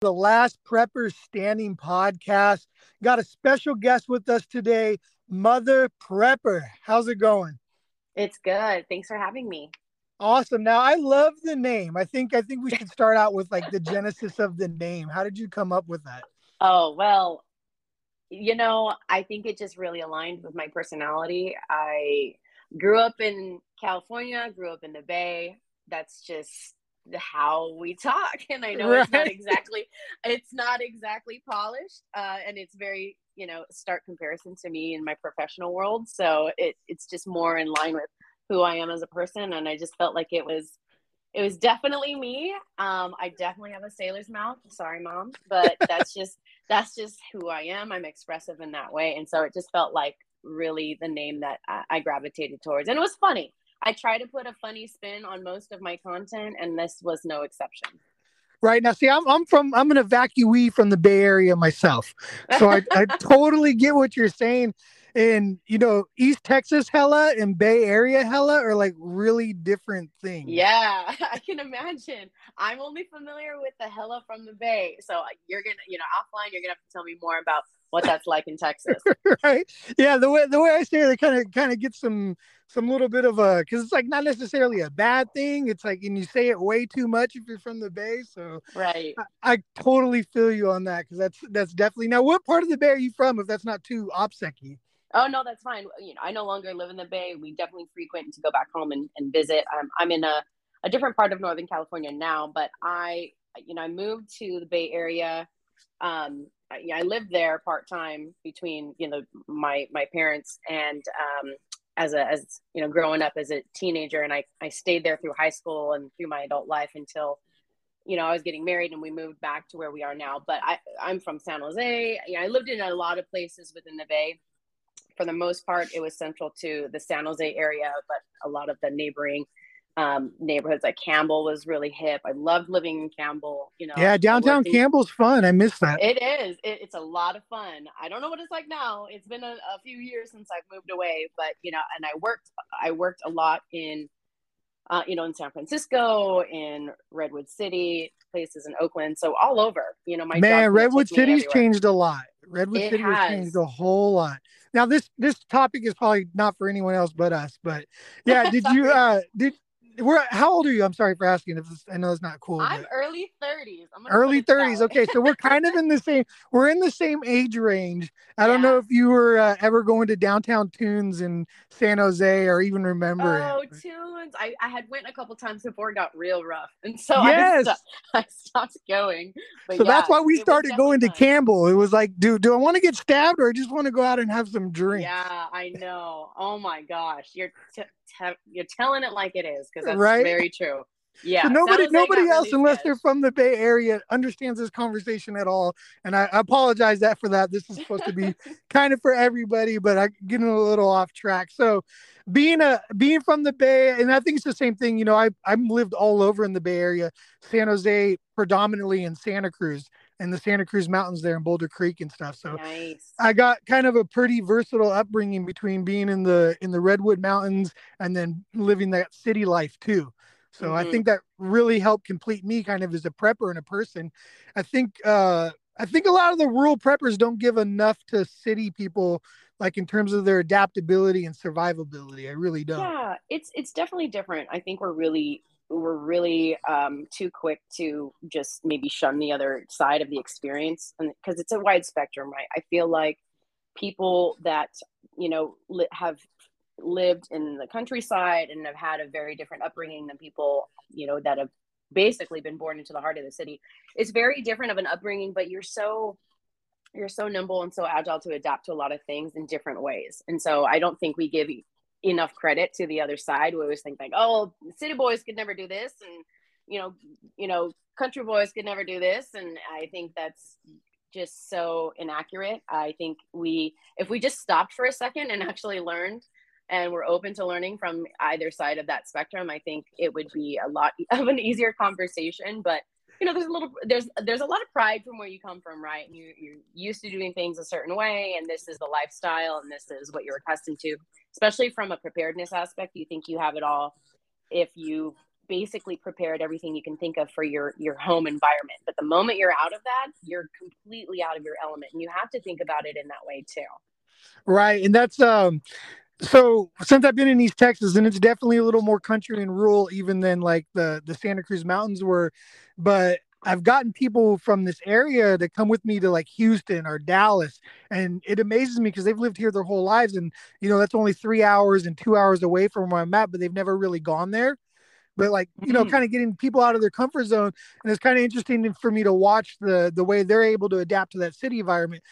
the last Prepper Standing podcast. Got a special guest with us today, Mother Prepper. How's it going? It's good. Thanks for having me. Awesome. Now I love the name. I think I think we should start out with like the genesis of the name. How did you come up with that? Oh, well, you know, I think it just really aligned with my personality. I grew up in California, grew up in the Bay. That's just how we talk and i know right. it's not exactly it's not exactly polished uh, and it's very you know stark comparison to me in my professional world so it, it's just more in line with who i am as a person and i just felt like it was it was definitely me. Um, i definitely have a sailor's mouth. Sorry mom but that's just that's just who i am. I'm expressive in that way and so it just felt like really the name that I, I gravitated towards and it was funny I try to put a funny spin on most of my content, and this was no exception. Right now, see, I'm I'm from I'm an evacuee from the Bay Area myself, so I, I totally get what you're saying. And you know, East Texas hella and Bay Area hella are like really different things. Yeah, I can imagine. I'm only familiar with the hella from the Bay, so you're gonna, you know, offline, you're gonna have to tell me more about what that's like in Texas. right. Yeah. The way the way I say it, it kind of kind of gets some some little bit of a because it's like not necessarily a bad thing. It's like and you say it way too much if you're from the Bay. So right. I, I totally feel you on that because that's that's definitely now what part of the Bay are you from if that's not too obsecky? Oh no, that's fine. You know, I no longer live in the Bay. We definitely frequent to go back home and, and visit. Um, I'm in a, a different part of Northern California now, but I, you know, I moved to the Bay Area um, I, I lived there part time between you know my my parents and um, as a as you know growing up as a teenager, and I I stayed there through high school and through my adult life until you know I was getting married and we moved back to where we are now. But I I'm from San Jose. You know, I lived in a lot of places within the Bay. For the most part, it was central to the San Jose area, but a lot of the neighboring um, neighborhoods. Like Campbell was really hip. I loved living in Campbell. You know, yeah, downtown Campbell's fun. I miss that. It is. It, it's a lot of fun. I don't know what it's like now. It's been a, a, few years since I've moved away, but you know, and I worked. I worked a lot in, uh, you know, in San Francisco, in Redwood City, places in Oakland, so all over. You know, my man, Redwood City's changed a lot. Redwood it City has changed a whole lot. Now this this topic is probably not for anyone else but us, but yeah, did you uh did we're how old are you? I'm sorry for asking. If I know it's not cool. I'm early 30s. early 30s. Okay, so we're kind of in the same. We're in the same age range. I yeah. don't know if you were uh, ever going to downtown Tunes in San Jose or even remember oh, it. Tunes. I, I had went a couple times before it got real rough, and so yes. I, st- I stopped going. But so yeah, that's why we started going fun. to Campbell. It was like, dude, do I want to get stabbed or I just want to go out and have some drinks? Yeah, I know. Oh my gosh, you're t- te- you're telling it like it is because that's right? very true. Yeah. So nobody, nobody else, really unless they're from the Bay Area, understands this conversation at all. And I, I apologize that for that. This is supposed to be kind of for everybody, but I getting a little off track. So, being a being from the Bay, and I think it's the same thing. You know, I I've lived all over in the Bay Area, San Jose, predominantly in Santa Cruz and the Santa Cruz Mountains there in Boulder Creek and stuff. So nice. I got kind of a pretty versatile upbringing between being in the in the Redwood Mountains and then living that city life too. So mm-hmm. I think that really helped complete me kind of as a prepper and a person. I think uh I think a lot of the rural preppers don't give enough to city people like in terms of their adaptability and survivability. I really don't. Yeah, it's it's definitely different. I think we're really we're really um, too quick to just maybe shun the other side of the experience. And because it's a wide spectrum right? I feel like people that you know li- have lived in the countryside and have had a very different upbringing than people you know that have basically been born into the heart of the city it's very different of an upbringing but you're so you're so nimble and so agile to adapt to a lot of things in different ways. And so i don't think we give enough credit to the other side we always think like oh city boys could never do this and you know you know country boys could never do this. And i think that's just so inaccurate. I think we if we just stopped for a second and actually learned and we're open to learning from either side of that spectrum i think it would be a lot of an easier conversation. But you know there's a little there's there's a lot of pride from where you come from right? And you, you're used to doing things a certain way and this is the lifestyle and this is what you're accustomed to. Especially from a preparedness aspect you think you have it all if you basically prepared everything you can think of for your your home environment. But the moment you're out of that you're completely out of your element and you have to think about it in that way too. Right and that's um so since I've been in East Texas, and it's definitely a little more country and rural, even than like the the Santa Cruz Mountains were, but I've gotten people from this area to come with me to like Houston or Dallas, and it amazes me because they've lived here their whole lives, and you know that's only three hours and two hours away from where I'm at, but they've never really gone there. But like you know, mm-hmm. kind of getting people out of their comfort zone, and it's kind of interesting for me to watch the the way they're able to adapt to that city environment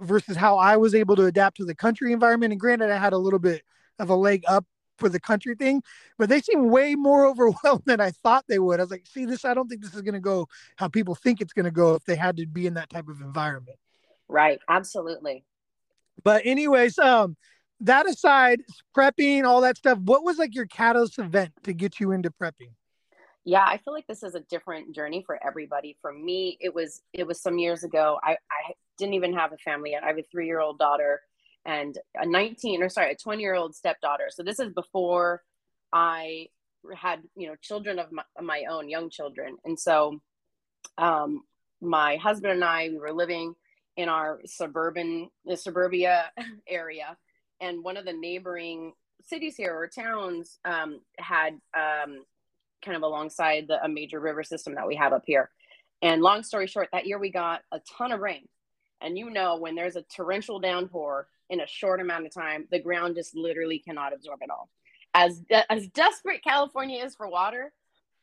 versus how I was able to adapt to the country environment. And granted, I had a little bit of a leg up for the country thing, but they seem way more overwhelmed than I thought they would. I was like, see, this, I don't think this is going to go how people think it's going to go if they had to be in that type of environment. Right. Absolutely. But, anyways, um, that aside, prepping, all that stuff, what was like your catalyst event to get you into prepping? yeah i feel like this is a different journey for everybody for me it was it was some years ago i i didn't even have a family yet i have a three year old daughter and a 19 or sorry a 20 year old stepdaughter so this is before i had you know children of my, my own young children and so um my husband and i we were living in our suburban the suburbia area and one of the neighboring cities here or towns um, had um, kind of alongside the, a major river system that we have up here. And long story short, that year we got a ton of rain. And you know, when there's a torrential downpour in a short amount of time, the ground just literally cannot absorb it all. As de- as desperate California is for water,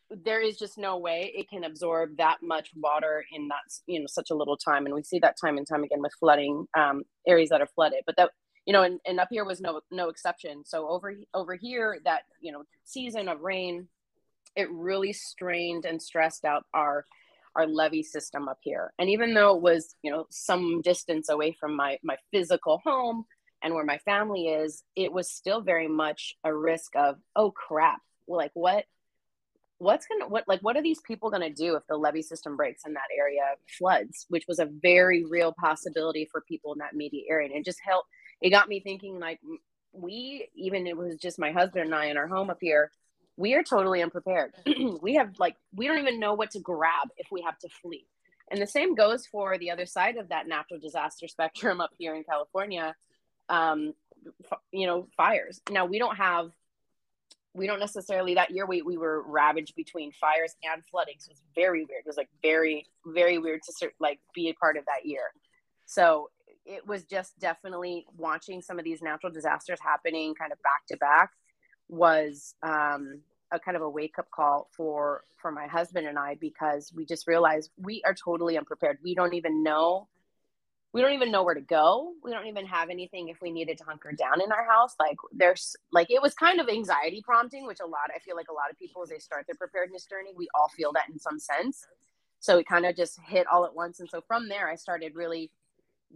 there is just no way it can absorb that much water in that you know such a little time. And we see that time and time again with flooding um, areas that are flooded. But that you know, and, and up here was no no exception. So over over here, that you know season of rain it really strained and stressed out our our levee system up here. And even though it was, you know, some distance away from my my physical home and where my family is, it was still very much a risk of, oh crap, like what what's gonna what like what are these people gonna do if the levee system breaks and that area floods, which was a very real possibility for people in that media area. And it just helped it got me thinking like we even it was just my husband and I in our home up here we are totally unprepared. we have like we don't even know what to grab if we have to flee. And the same goes for the other side of that natural disaster spectrum up here in California. Um, f- you know, fires. Now we don't have we don't necessarily that year we, we were ravaged between fires and flooding so it's very weird it was like very very weird to like be a part of that year so it was just definitely watching some of these natural disasters happening kind of back to back was um, a kind of a wake up call for for my husband and I because we just realized we are totally unprepared. We don't even know we don't even know where to go. We don't even have anything if we needed to hunker down in our house. Like there's like it was kind of anxiety prompting, which a lot I feel like a lot of people as they start their preparedness journey, we all feel that in some sense. So it kind of just hit all at once. And so from there I started really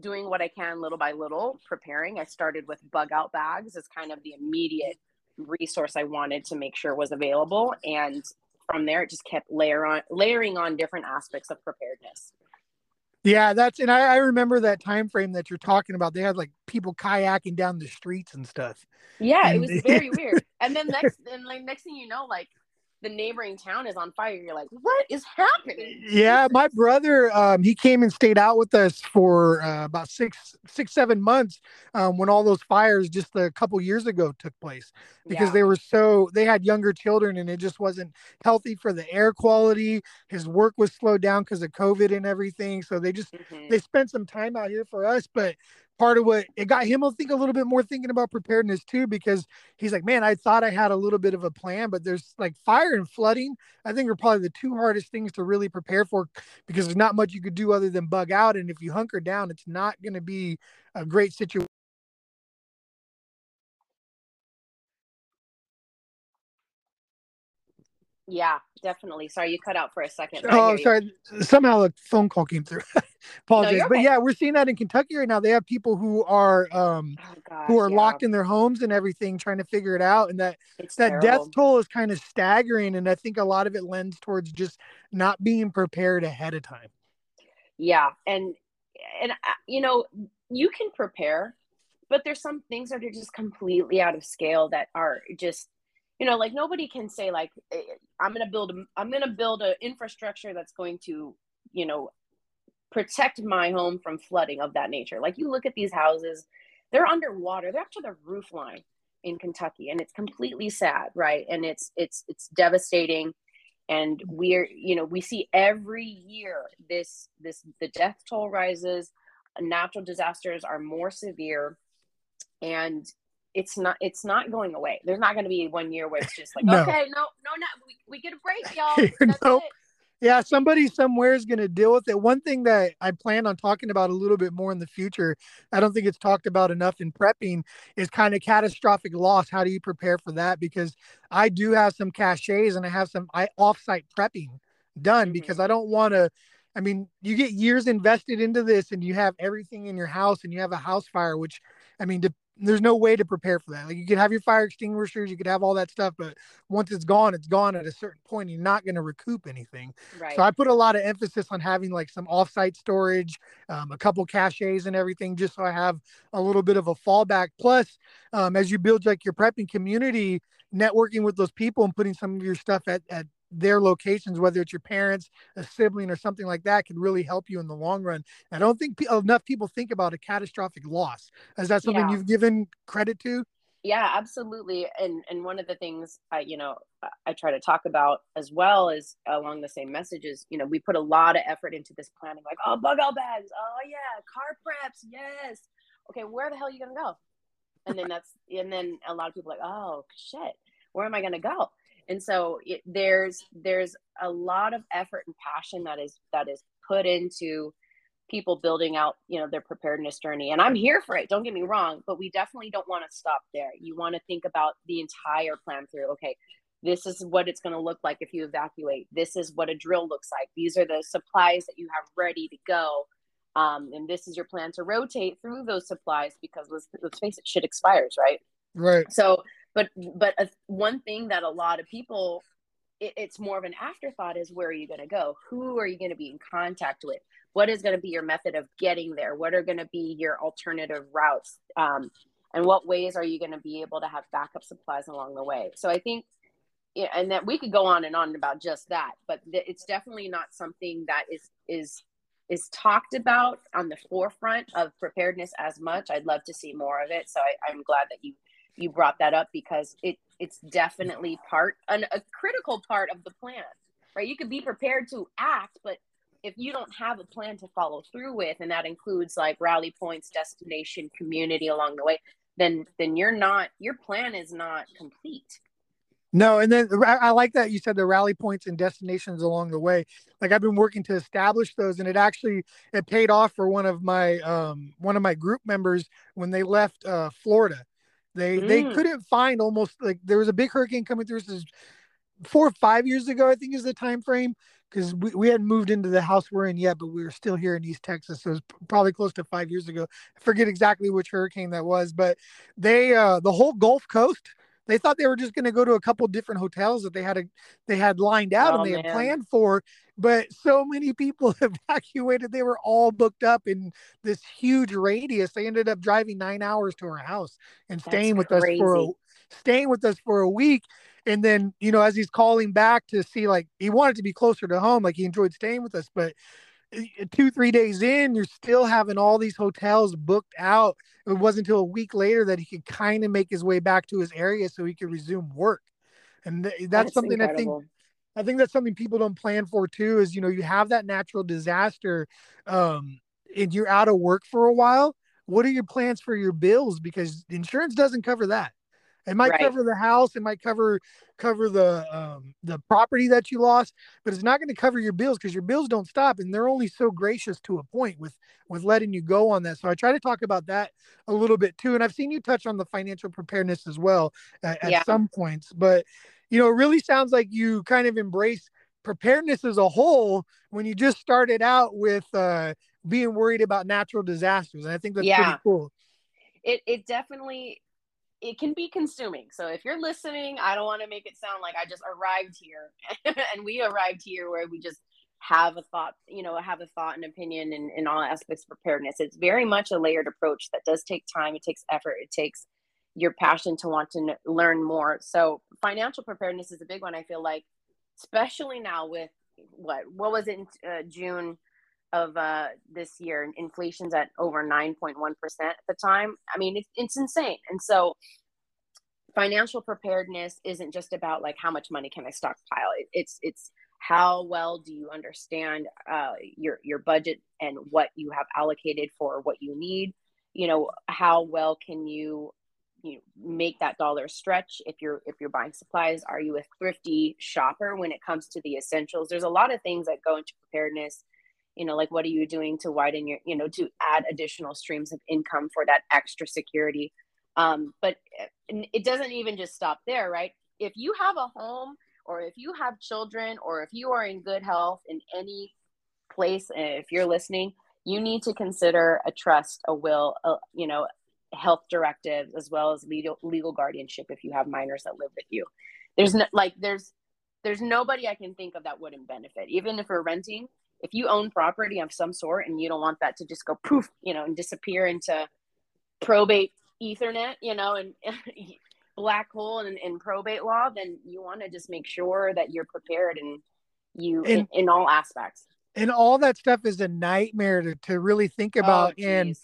doing what I can little by little, preparing. I started with bug out bags as kind of the immediate resource I wanted to make sure was available. And from there, it just kept layer on layering on different aspects of preparedness. Yeah, that's and I, I remember that time frame that you're talking about. They had like people kayaking down the streets and stuff. Yeah, and, it was very weird. And then next, and like next thing you know, like the neighboring town is on fire. You're like, what is happening? Yeah, my brother, um, he came and stayed out with us for uh, about six, six, seven months um, when all those fires just a couple years ago took place because yeah. they were so they had younger children and it just wasn't healthy for the air quality. His work was slowed down because of COVID and everything, so they just mm-hmm. they spent some time out here for us, but part of what it got him I think a little bit more thinking about preparedness too because he's like man I thought I had a little bit of a plan but there's like fire and flooding I think are probably the two hardest things to really prepare for because there's not much you could do other than bug out and if you hunker down it's not going to be a great situation Yeah, definitely. Sorry, you cut out for a second. Oh, sorry. Somehow a phone call came through. Apologize, no, but okay. yeah, we're seeing that in Kentucky right now. They have people who are um oh, who are yeah. locked in their homes and everything, trying to figure it out, and that it's that terrible. death toll is kind of staggering. And I think a lot of it lends towards just not being prepared ahead of time. Yeah, and and uh, you know you can prepare, but there's some things that are just completely out of scale that are just you know like nobody can say like eh, i'm to build a, i'm to build an infrastructure that's going to you know protect my home from flooding of that nature. Like you look at these houses they're underwater they're up to the roof line in kentucky and it's completely sad right? And it's it's it's devastating. And we're you know we see every year this this the death toll rises natural disasters are more severe. And it's not it's not going away. There's not going to be one year where it's just like, no. okay, no, no, no, we, we get a break, y'all. nope. Yeah, somebody somewhere is going to deal with it. One thing that I plan on talking about a little bit more in the future, I don't think it's talked about enough in prepping, is kind of catastrophic loss. How do you prepare for that? Because I do have some caches and I have some I offsite prepping done mm-hmm. because I don't want to. I mean, you get years invested into this and you have everything in your house and you have a house fire, which I mean, to, there's no way to prepare for that. Like you could have your fire extinguishers, you could have all that stuff, but once it's gone, it's gone at a certain point. You're not going to recoup anything. Right. So I put a lot of emphasis on having like some offsite storage, um, a couple caches and everything, just so I have a little bit of a fallback. Plus, um, as you build like your prepping community, networking with those people and putting some of your stuff at, at their locations, whether it's your parents, a sibling, or something like that, can really help you in the long run. I don't think enough people think about a catastrophic loss. Is that something yeah. you've given credit to? Yeah, absolutely. And and one of the things I, you know, I try to talk about as well is along the same messages. You know, we put a lot of effort into this planning, like oh, bug out bags, oh yeah, car preps, yes. Okay, where the hell are you gonna go? And then that's and then a lot of people like, oh shit, where am I gonna go? And so it, there's there's a lot of effort and passion that is that is put into people building out you know their preparedness journey. And i'm here for it don't get me wrong but we definitely don't want to stop there. You want to think about the entire plan through okay this is what it's going to look like if you evacuate. This is what a drill looks like. These are the supplies that you have ready to go. Um, and this is your plan to rotate through those supplies because let's, let's face it shit expires right? Right. So but but a, one thing that a lot of people it, it's more of an afterthought is where are you going to go? Who are you going to be in contact with? What is going to be your method of getting there? What are going to be your alternative routes? Um, and what ways are you going to be able to have backup supplies along the way? So i think yeah, and that we could go on and on about just that but th- it's definitely not something that is is is talked about on the forefront of preparedness as much. I'd love to see more of it so I, i'm glad that you you brought that up because it it's definitely part an, a critical part of the plan right you could be prepared to act but if you don't have a plan to follow through with and that includes like rally points destination community along the way then then you're not your plan is not complete no, and then I like that you said the rally points and destinations along the way. Like I've been working to establish those, and it actually it paid off for one of my um one of my group members when they left uh Florida. They mm. they couldn't find almost like there was a big hurricane coming through. This four or five years ago, I think is the time frame because we, we hadn't moved into the house we're in yet, but we were still here in East Texas. So it was probably close to five years ago. I forget exactly which hurricane that was, but they uh the whole Gulf Coast they thought they were just going to go to a couple different hotels that they had a, they had lined out oh, and they man. had planned for, but so many people evacuated. They were all booked up in this huge radius. They ended up driving nine hours to our house and staying That's with crazy. us for a, staying with us for a week. And then, you know, as he's calling back to see, like, he wanted to be closer to home, like he enjoyed staying with us, but two three days in you're still having all these hotels booked out. It wasn't until a week later that he could kind of make his way back to his area so he could resume work. And th- that's, that's, something incredible. i think i think that's something people don't plan for too is you know you have that natural disaster um and you're out of work for a while. What are your plans for your bills? Because insurance doesn't cover that it might right. cover the house, it might cover cover the um, the property that you lost, but it's not going to cover your bills because your bills don't stop, and they're only so gracious to a point with with letting you go on that. So I try to talk about that a little bit too, and I've seen you touch on the financial preparedness as well at, at yeah. some points, but you know, it really sounds like you kind of embrace preparedness as a whole when you just started out with uh, being worried about natural disasters, and I think that's yeah. pretty cool. It it definitely it can be consuming. So if you're listening, I don't want to make it sound like I just arrived here and we arrived here where we just have a thought, you know, have a thought and opinion in, in all aspects of preparedness. It's very much a layered approach that does take time. It takes effort. It takes, your passion to want to n- learn more. So financial preparedness is a big one. I feel like, especially now with what what was it in uh, June of uh, this year? and Inflation's at over nine point one percent at the time. I mean, it's it's insane. And so, financial preparedness isn't just about like how much money can I stockpile. It, it's it's how well do you understand uh, your your budget and what you have allocated for what you need you know how well can you you make that dollar stretch if you're if you're buying supplies are you a thrifty shopper when it comes to the essentials there's a lot of things that go into preparedness you know like what are you doing to widen your you know to add additional streams of income for that extra security? Um, but it doesn't even just stop there right? If you have a home or if you have children or if you are in good health in any place if you're listening you need to consider a trust a will a, you know health directives as well as legal legal guardianship if you have minors that live with you. There's no like there's there's nobody i can think of that wouldn't benefit even if we're renting if you own property of some sort and you don't want that to just go poof you know and disappear into probate ethernet you know and black hole and, in probate law then you want to just make sure that you're prepared and you and, in, in, all aspects. And all that stuff is a nightmare to, to really think oh, about. Oh, and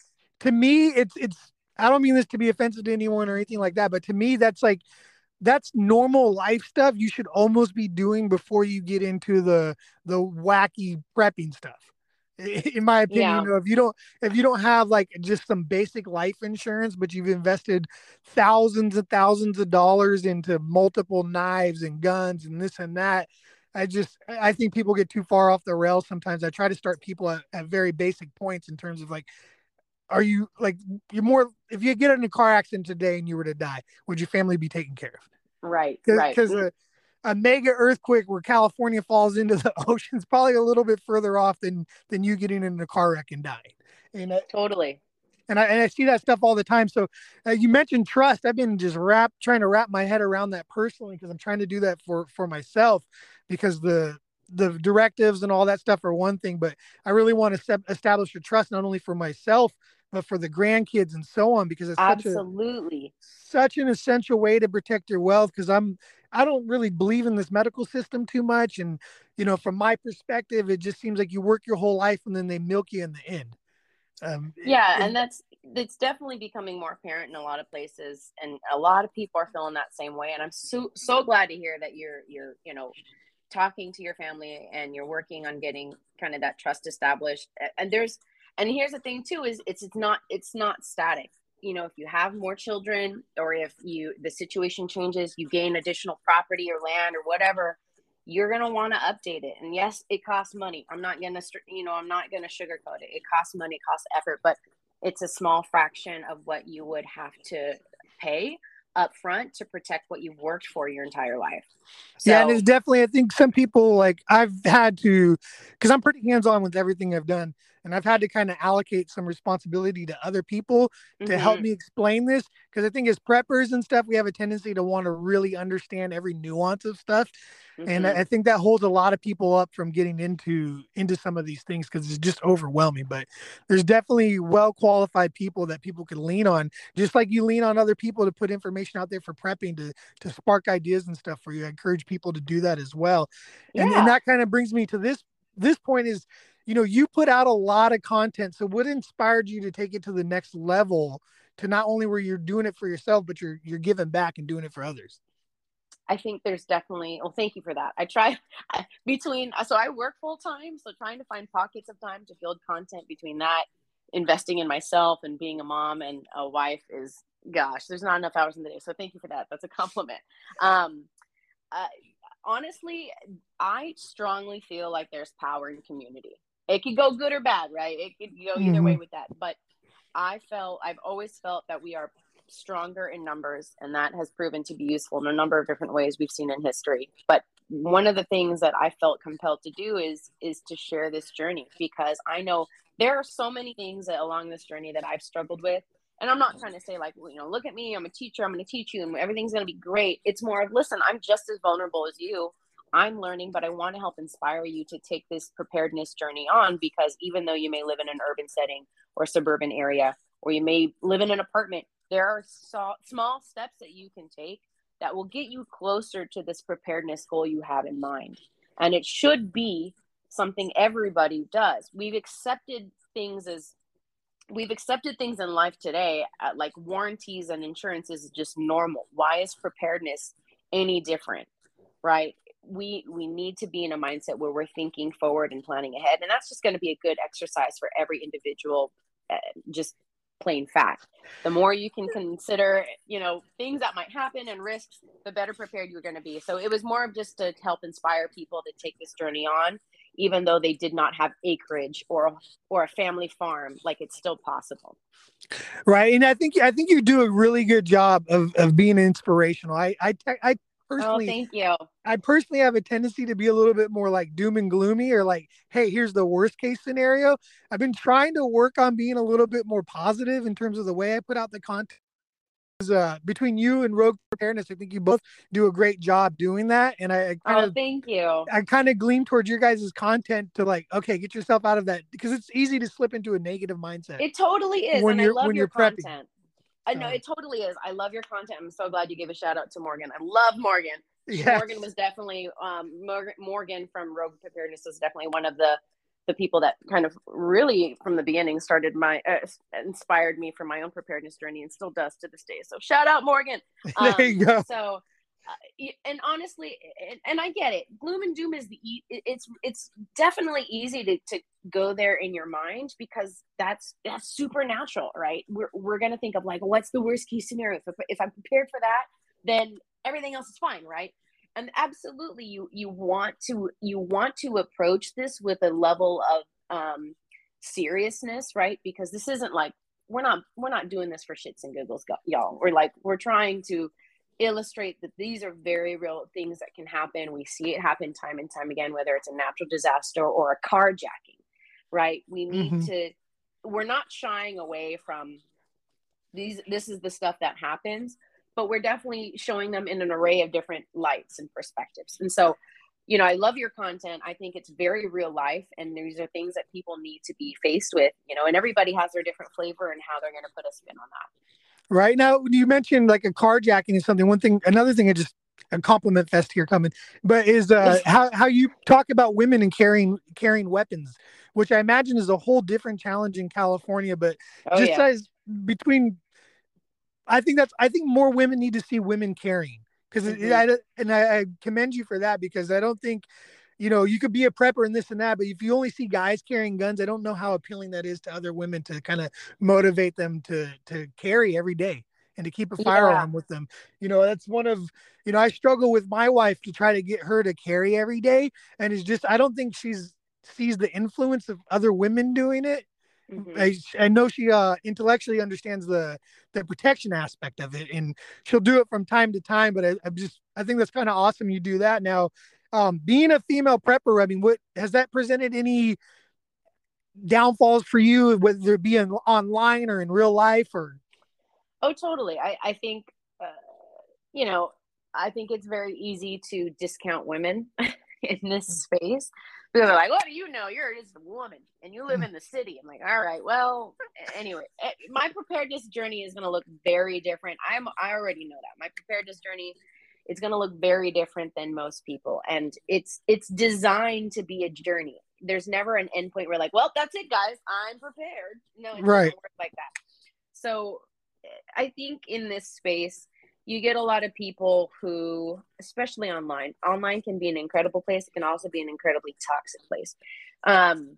to me it's it's I don't mean this to be offensive to anyone or anything like that, but to me, that's like that's normal life stuff you should almost be doing before you get into the the wacky prepping stuff in my opinion yeah. you know, if you don't if you don't have like just some basic life insurance but you've invested thousands and thousands of dollars into multiple knives and guns and this and that i just i think people get too far off the rails sometimes i try to start people at, at very basic points in terms of like are you like you're more if you get in a car accident today and you were to die would your family be taken care of? Right Cause, right. because a, a, mega earthquake where california falls into the ocean is probably a little bit further off than than you getting in a car wreck and dying. And I, totally. and I, and I see that stuff all the time. So uh, you mentioned trust. I've been just wrap trying to wrap my head around that personally because i'm trying to do that for for myself because the the directives and all that stuff are one thing, but I really want to establish a trust not only for myself but for the grandkids and so on because it's absolutely such, a, such an essential way to protect your wealth because i'm i don't really believe in this medical system too much and you know from my perspective it just seems like you work your whole life and then they milk you in the end. Um, yeah and, and that's it's definitely becoming more apparent in a lot of places and a lot of people are feeling that same way and i'm so so glad to hear that you're you're you know talking to your family and you're working on getting kind of that trust established and there's and here's the thing too is it's it's not it's not static. You know if you have more children or if you the situation changes you gain additional property or land or whatever you're going to want to update it. And yes it costs money. I'm not going to you know i'm not going to sugarcoat it. It costs money it costs effort but it's a small fraction of what you would have to pay up front to protect what you've worked for your entire life. So, yeah, and it's definitely I think some people like I've had to because I'm pretty hands on with everything I've done and I've had to kind of allocate some responsibility to other people to mm-hmm. help me explain this because I think as preppers and stuff we have a tendency to want to really understand every nuance of stuff mm-hmm. and I, think that holds a lot of people up from getting into into some of these things because it's just overwhelming but there's definitely well qualified people that people can lean on just like you lean on other people to put information out there for prepping to to spark ideas and stuff for you I encourage people to do that as well yeah. and, and that kind of brings me to this this point is you know you put out a lot of content so what inspired you to take it to the next level to not only where you're doing it for yourself but you're you're giving back and doing it for others? I think there's definitely well thank you for that. I try between so i work full time so trying to find pockets of time to build content between that investing in myself and being a mom and a wife is gosh there's not enough hours in the day so thank you for that. That's a compliment. Um uh, honestly i strongly feel like there's power in community it could go good or bad, right? It could go either mm-hmm. way with that. But I felt I've always felt that we are stronger in numbers, and that has proven to be useful in a number of different ways we've seen in history. But one of the things that I felt compelled to do is is to share this journey because I know there are so many things that along this journey that I've struggled with. And I'm not trying to say like, you know, look at me, I'm a teacher, I'm going to teach you and everything's going to be great. It's more of, listen, I'm just as vulnerable as you I'm learning, but I want to help inspire you to take this preparedness journey on because even though you may live in an urban setting or suburban area, or you may live in an apartment, there are so, small steps that you can take that will get you closer to this preparedness goal you have in mind. And it should be something everybody does. We've accepted things as we've accepted things in life today uh, like warranties and insurance is just normal. Why is preparedness any different? Right? We we need to be in a mindset where we're thinking forward and planning ahead and that's just going to be a good exercise for every individual uh, just plain fact. The more you can consider, you know, things that might happen and risks, the better prepared you're going to be. So it was more of just to help inspire people to take this journey on, even though they did not have acreage or or a family farm. Like it's still possible. Right, and I think I think you do a really good job of of being inspirational. I I I Oh, personally, oh, thank you. I personally have a tendency to be a little bit more like doom and gloomy or like, hey, here's the worst case scenario. I've been trying to work on being a little bit more positive in terms of the way I put out the content. Uh, between you and Rogue Preparedness, I think you both do a great job doing that. And I, I kind oh, of thank you. I kind of gleam towards your guys' content to like, okay, get yourself out of that because it's easy to slip into a negative mindset. It totally is. When and you're, I love when your you're content. I know it totally is. I love your content. I'm so glad you gave a shout out to Morgan. I love Morgan. Yes. Morgan was definitely um, Morgan, from Rogue Preparedness was definitely one of the the people that kind of really from the beginning started my uh, inspired me for my own preparedness journey and still does to this day. So shout out Morgan. Um, there you go. So and honestly and, and, i get it gloom and doom is the it's it's definitely easy to, to go there in your mind because that's that's supernatural right? We're, we're gonna think of like what's the worst case scenario? If, if i'm prepared for that then everything else is fine right? And absolutely you you want to you want to approach this with a level of um seriousness right? Because this isn't like we're not we're not doing this for shits and giggles y'all. We're like we're trying to illustrate that these are very real things that can happen we see it happen time and time again whether it's a natural disaster or a carjacking right we need mm-hmm. to we're not shying away from these this is the stuff that happens but we're definitely showing them in an array of different lights and perspectives. And so, you know, I love your content. I think it's very real life, and these are things that people need to be faced with, you know, and everybody has their different flavor and how they're going to put a spin on that. Right now, you mentioned like a carjacking is something. One thing, another thing, I just a compliment fest here coming, but is uh, how how you talk about women and carrying carrying weapons, which I imagine is a whole different challenge in California. But oh, just yeah. as between I think that's I think more women need to see women carrying because mm-hmm. and I, I, commend you for that because I don't think you know you could be a prepper and this and that, but if you only see guys carrying guns, I don't know how appealing that is to other women to kind of motivate them to to carry every day and to keep a firearm yeah. with them. You know, that's one of you know I struggle with my wife to try to get her to carry every day, and it's just I don't think she's sees the influence of other women doing it Mm-hmm. I, I know she uh, intellectually understands the the protection aspect of it, and she'll do it from time to time. But I, I just I think that's kind of awesome. You do that now. Um, being a female prepper, I mean, what has that presented any downfalls for you, whether it be in, online or in real life, or? Oh, totally. I I think uh, you know I think it's very easy to discount women in this mm. space because they're like, "What do you know? You're just a woman and you live mm. in the city." I'm like, "All right, well, anyway, eh, my preparedness journey is going to look very different. I'm I already know that my preparedness journey is going to look very different than most people, and it's it's designed to be a journey. There's never an endpoint where like, well, that's it, guys. I'm prepared. No, it right. work like that. So, eh, I think in this space you get a lot of people who, especially online, online can be an incredible place. It can also be an incredibly toxic place. Um,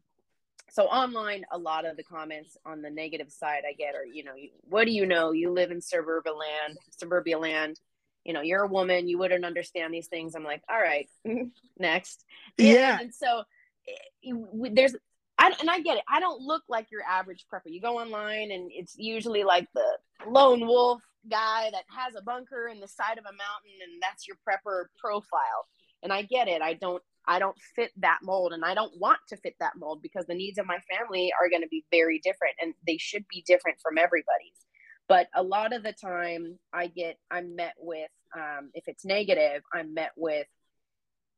so online, a lot of the comments on the negative side I get are, you know, what do you know? You live in suburban land, suburbia land. You know, you're a woman. You wouldn't understand these things. I'm like, all right, next. Yeah. And, so eh, there's I, and I get it. I don't look like your average prepper. You go online and it's usually like the lone wolf guy that has a bunker in the side of a mountain and that's your prepper profile. And I get it. I don't I don't fit that mold and I don't want to fit that mold because the needs of my family are going to be very different and they should be different from everybody's. But a lot of the time I get I'm met with um, if it's negative, I'm met with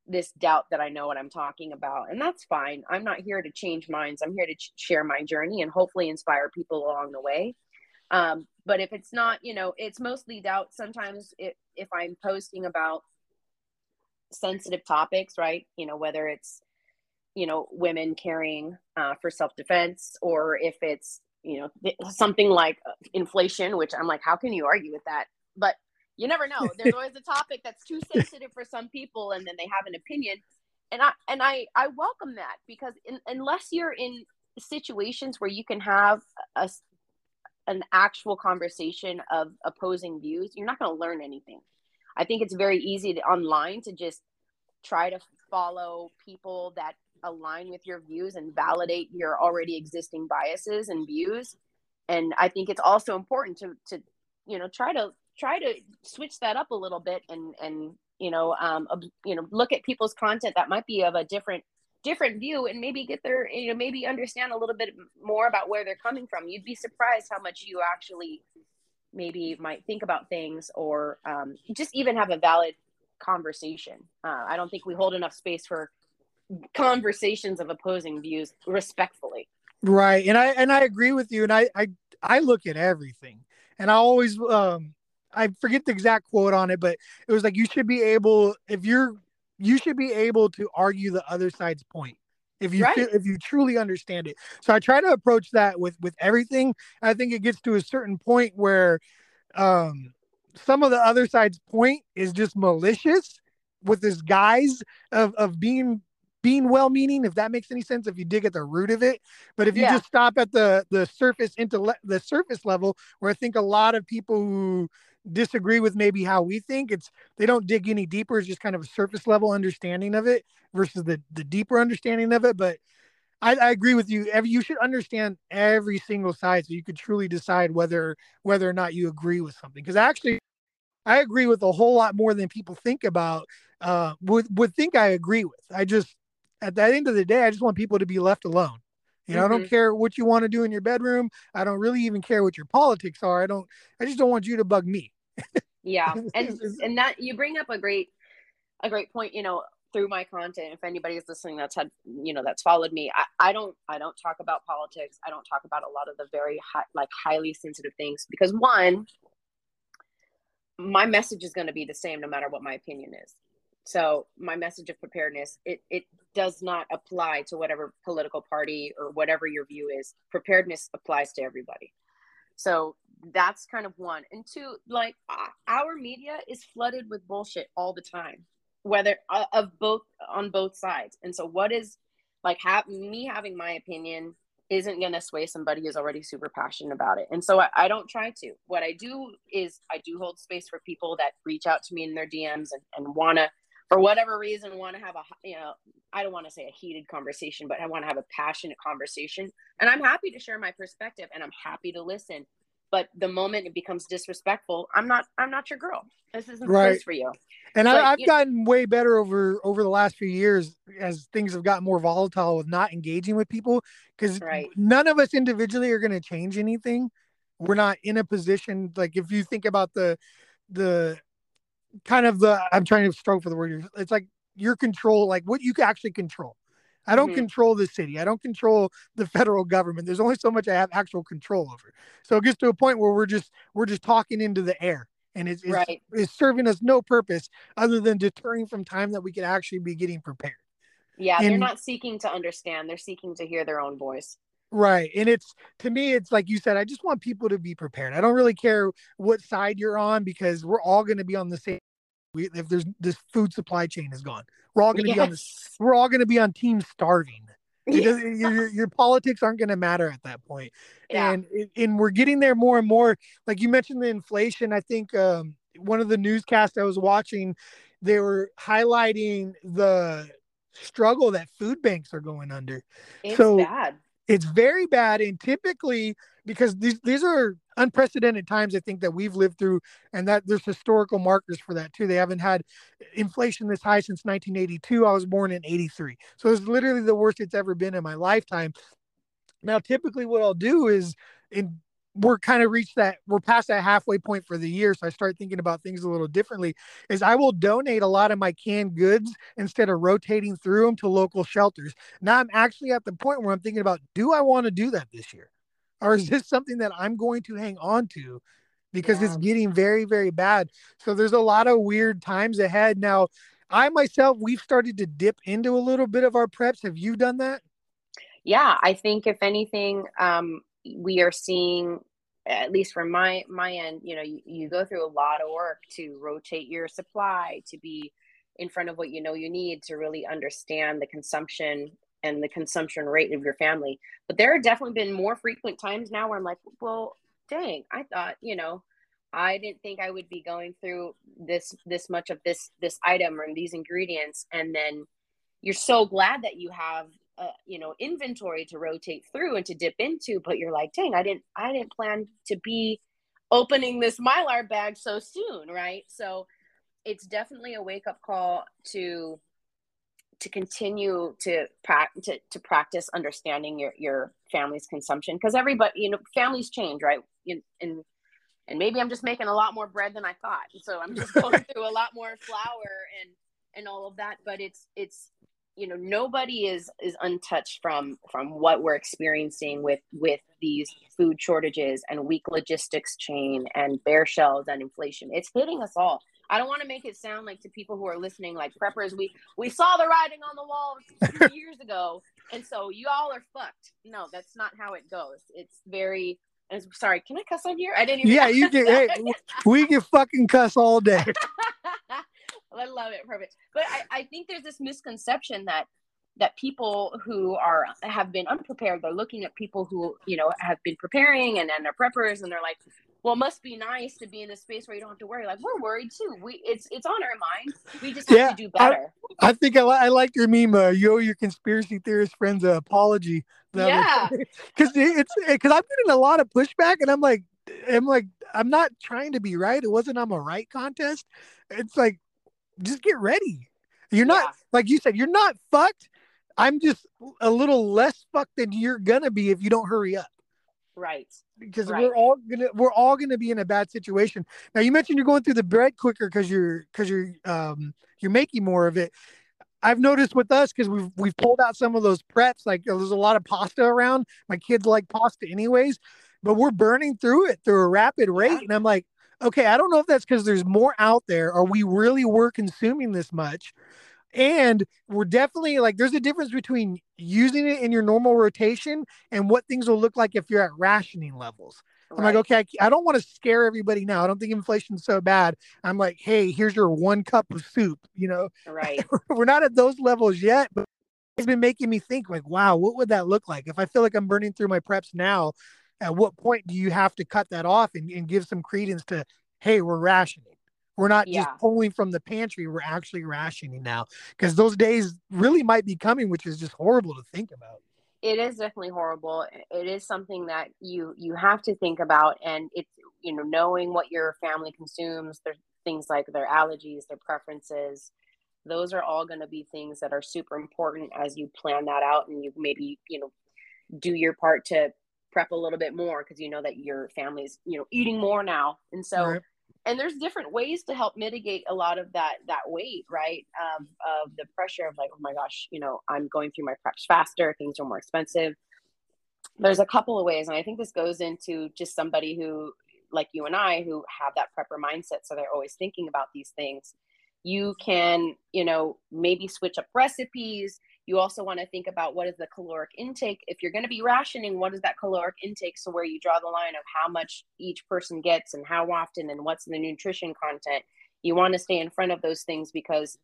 this doubt that I know what I'm talking about. And that's fine. I'm not here to change minds. I'm here to ch- share my journey and hopefully inspire people along the way. Um, but if it's not, you know, it's mostly doubt. Sometimes it, if I'm posting about sensitive topics, right? You know, whether it's, you know, women caring uh, for self defense or if it's, you know, something like uh, inflation, which I'm like, how can you argue with that? But you never know. There's always a topic that's too sensitive for some people, and then they have an opinion. And I and I I welcome that because in, unless you're in situations where you can have a an actual conversation of opposing views, you're not going to learn anything. I think it's very easy to, online to just try to follow people that align with your views and validate your already existing biases and views. And I think it's also important to to you know try to try to switch that up a little bit and and you know um you know look at people's content that might be of a different different view and maybe get their you know maybe understand a little bit more about where they're coming from you'd be surprised how much you actually maybe might think about things or um, just even have a valid conversation uh, i don't think we hold enough space for conversations of opposing views respectfully right and i and i agree with you and i i, I look at everything and i always um i forget the exact quote on it but it was like you should be able if you're you should be able to argue the other side's point if you right. if you truly understand it. So I try to approach that with with everything. I think it gets to a certain point where um some of the other side's point is just malicious with this guise of of being being well meaning if that makes any sense if you dig at the root of it but if you yeah. just stop at the the surface into the surface level where i think a lot of people who disagree with maybe how we think. It's they don't dig any deeper. It's just kind of a surface level understanding of it versus the the deeper understanding of it. But I, I agree with you. Every you should understand every single side so you could truly decide whether whether or not you agree with something. Because actually, I agree with a whole lot more than people think about. Uh, would would think I agree with. I just at the end of the day, I just want people to be left alone. You know, mm-hmm. I don't mm-hmm. care what you want to do in your bedroom. I don't really even care what your politics are. I don't. I just don't want you to bug me yeah and and that you bring up a great a great point you know through my content if anybody's listening that's had you know that's followed me I, I don't i don't talk about politics i don't talk about a lot of the very high, like highly sensitive things because one my message is going to be the same no matter what my opinion is so my message of preparedness it, it does not apply to whatever political party or whatever your view is. Preparedness applies to everybody. So that's kind of one. And two like our media is flooded with bullshit all the time whether uh, of both on both sides. And so what is like have me having my opinion isn't going to sway somebody who's already super passionate about it. And so I, I, don't try to. What i do is i do hold space for people that reach out to me in their dms and, and want to for whatever reason want to have a you know i don't want to say a heated conversation but i want to have a passionate conversation. And i'm happy to share my perspective and i'm happy to listen. But the moment it becomes disrespectful i'm not i'm not your girl. This isn't right. place for you. And I, have gotten way better over over the last few years as things have gotten more volatile with not engaging with people because right. none of us individually are going to change anything. We're not in a position like if you think about the the kind of the i'm trying to stroke for the word it's like your control like what you can actually control I don't mm-hmm. control the city. I don't control the federal government. There's only so much I have actual control over. So it gets to a point where we're just we're just talking into the air and it's, it's, right. it's serving us no purpose other than deterring from time that we could actually be getting prepared. Yeah, and, they're not seeking to understand. They're seeking to hear their own voice. Right. And it's to me, it's like you said, I just want people to be prepared. I don't really care what side you're on because we're all going to be on the same we, if there's this food supply chain is gone, we're all going to yes. be on this. We're all going to be on team starving. Yes. your, your politics aren't going to matter at that point. Yeah. And and we're getting there more and more. Like you mentioned the inflation. I think um, one of the newscasts I was watching, they were highlighting the struggle that food banks are going under. It's so bad. It's very bad. And typically, because these these are unprecedented times I think that we've lived through, and that there's historical markers for that too. They haven't had inflation this high since 1982. I was born in 83, so it's literally the worst it's ever been in my lifetime. Now, typically, what I'll do is in we're kind of reached that we're past that halfway point for the year so i start thinking about things a little differently is i will donate a lot of my canned goods instead of rotating through them to local shelters now i'm actually at the point where i'm thinking about do i want to do that this year or is this something that I'm going to hang on to because yeah. it's getting very, very bad. So there's a lot of weird times ahead. Now, I myself, we've started to dip into a little bit of our preps. Have you done that? Yeah, I think if anything, um, we are seeing at least from my my end you know you, you go through a lot of work to rotate your supply to be in front of what you know you need to really understand the consumption and the consumption rate of your family. But there have definitely been more frequent times now where i'm like well dang i thought you know i didn't think i would be going through this this much of this this item or these ingredients. And then you're so glad that you have uh, you know inventory to rotate through and to dip into but you're like dang i didn't i didn't plan to be opening this mylar bag so soon right? So it's definitely a wake up call to to continue to, to to practice understanding your your family's consumption because everybody you know families change right? And and maybe i'm just making a lot more bread than i thought so i'm just going through a lot more flour and and all of that but it's it's you know nobody is is untouched from from what we're experiencing with with these food shortages and weak logistics chain and bare shelves and inflation. It's hitting us all. I don't want to make it sound like to people who are listening like preppers we we saw the writing on the wall years ago and so you all are fucked. No that's not how it goes. It's very sorry can i cuss on here? I didn't even yeah you can hey, we can fucking cuss all day I love it. Perfect. But I, I think there's this misconception that that people who are have been unprepared, they're looking at people who, you know, have been preparing and, and they're preppers and they're like, well, it must be nice to be in a space where you don't have to worry. Like we're worried too. We it's it's on our mind. We just have yeah, to do better. I, I think I, li- I like your meme. Uh, you owe your conspiracy theorist friends an apology. Yeah, because it's because I'm getting a lot of pushback, and I'm like, I'm like, I'm not trying to be right. It wasn't I'm a right contest. It's like just get ready. You're not yeah. like you said, you're not fucked. I'm just a little less fucked than you're gonna be if you don't hurry up. Right. Because right. we're all gonna we're all gonna be in a bad situation. Now you mentioned you're going through the bread quicker because you're because you're um you're making more of it. I've noticed with us because we've we've pulled out some of those preps. Like there's a lot of pasta around. My kids like pasta anyways, but we're burning through it through a rapid rate. Yeah. And I'm like, okay, I don't know if that's because there's more out there or we really were consuming this much. And we're definitely like, there's a difference between using it in your normal rotation and what things will look like if you're at rationing levels. Right. I'm like, okay, I, I don't want to scare everybody now. I don't think inflation's so bad. I'm like, hey, here's your one cup of soup. You know, right? we're not at those levels yet, but it's been making me think, like, wow, what would that look like if I feel like I'm burning through my preps now? At what point do you have to cut that off and, and give some credence to hey we're rationing. We're not yeah. just pulling from the pantry we're actually rationing now. Because those days really might be coming which is just horrible to think about. It is definitely horrible. It is something that you you have to think about and it's you know knowing what your family consumes there's things like their allergies their preferences those are all going to be things that are super important as you plan that out and you maybe you know do your part to prep a little bit more because you know that your family's you know eating more now. And so right. and there's different ways to help mitigate a lot of that that weight right? Um, of the pressure of like oh my gosh you know i'm going through my preps faster things are more expensive. There's a couple of ways and i think this goes into just somebody who like you and i who have that prepper mindset so they're always thinking about these things. You can you know maybe switch up recipes you also want to think about what is the caloric intake. If you're going to be rationing, what is that caloric intake? So, where you draw the line of how much each person gets and how often and what's the nutrition content. You want to stay in front of those things because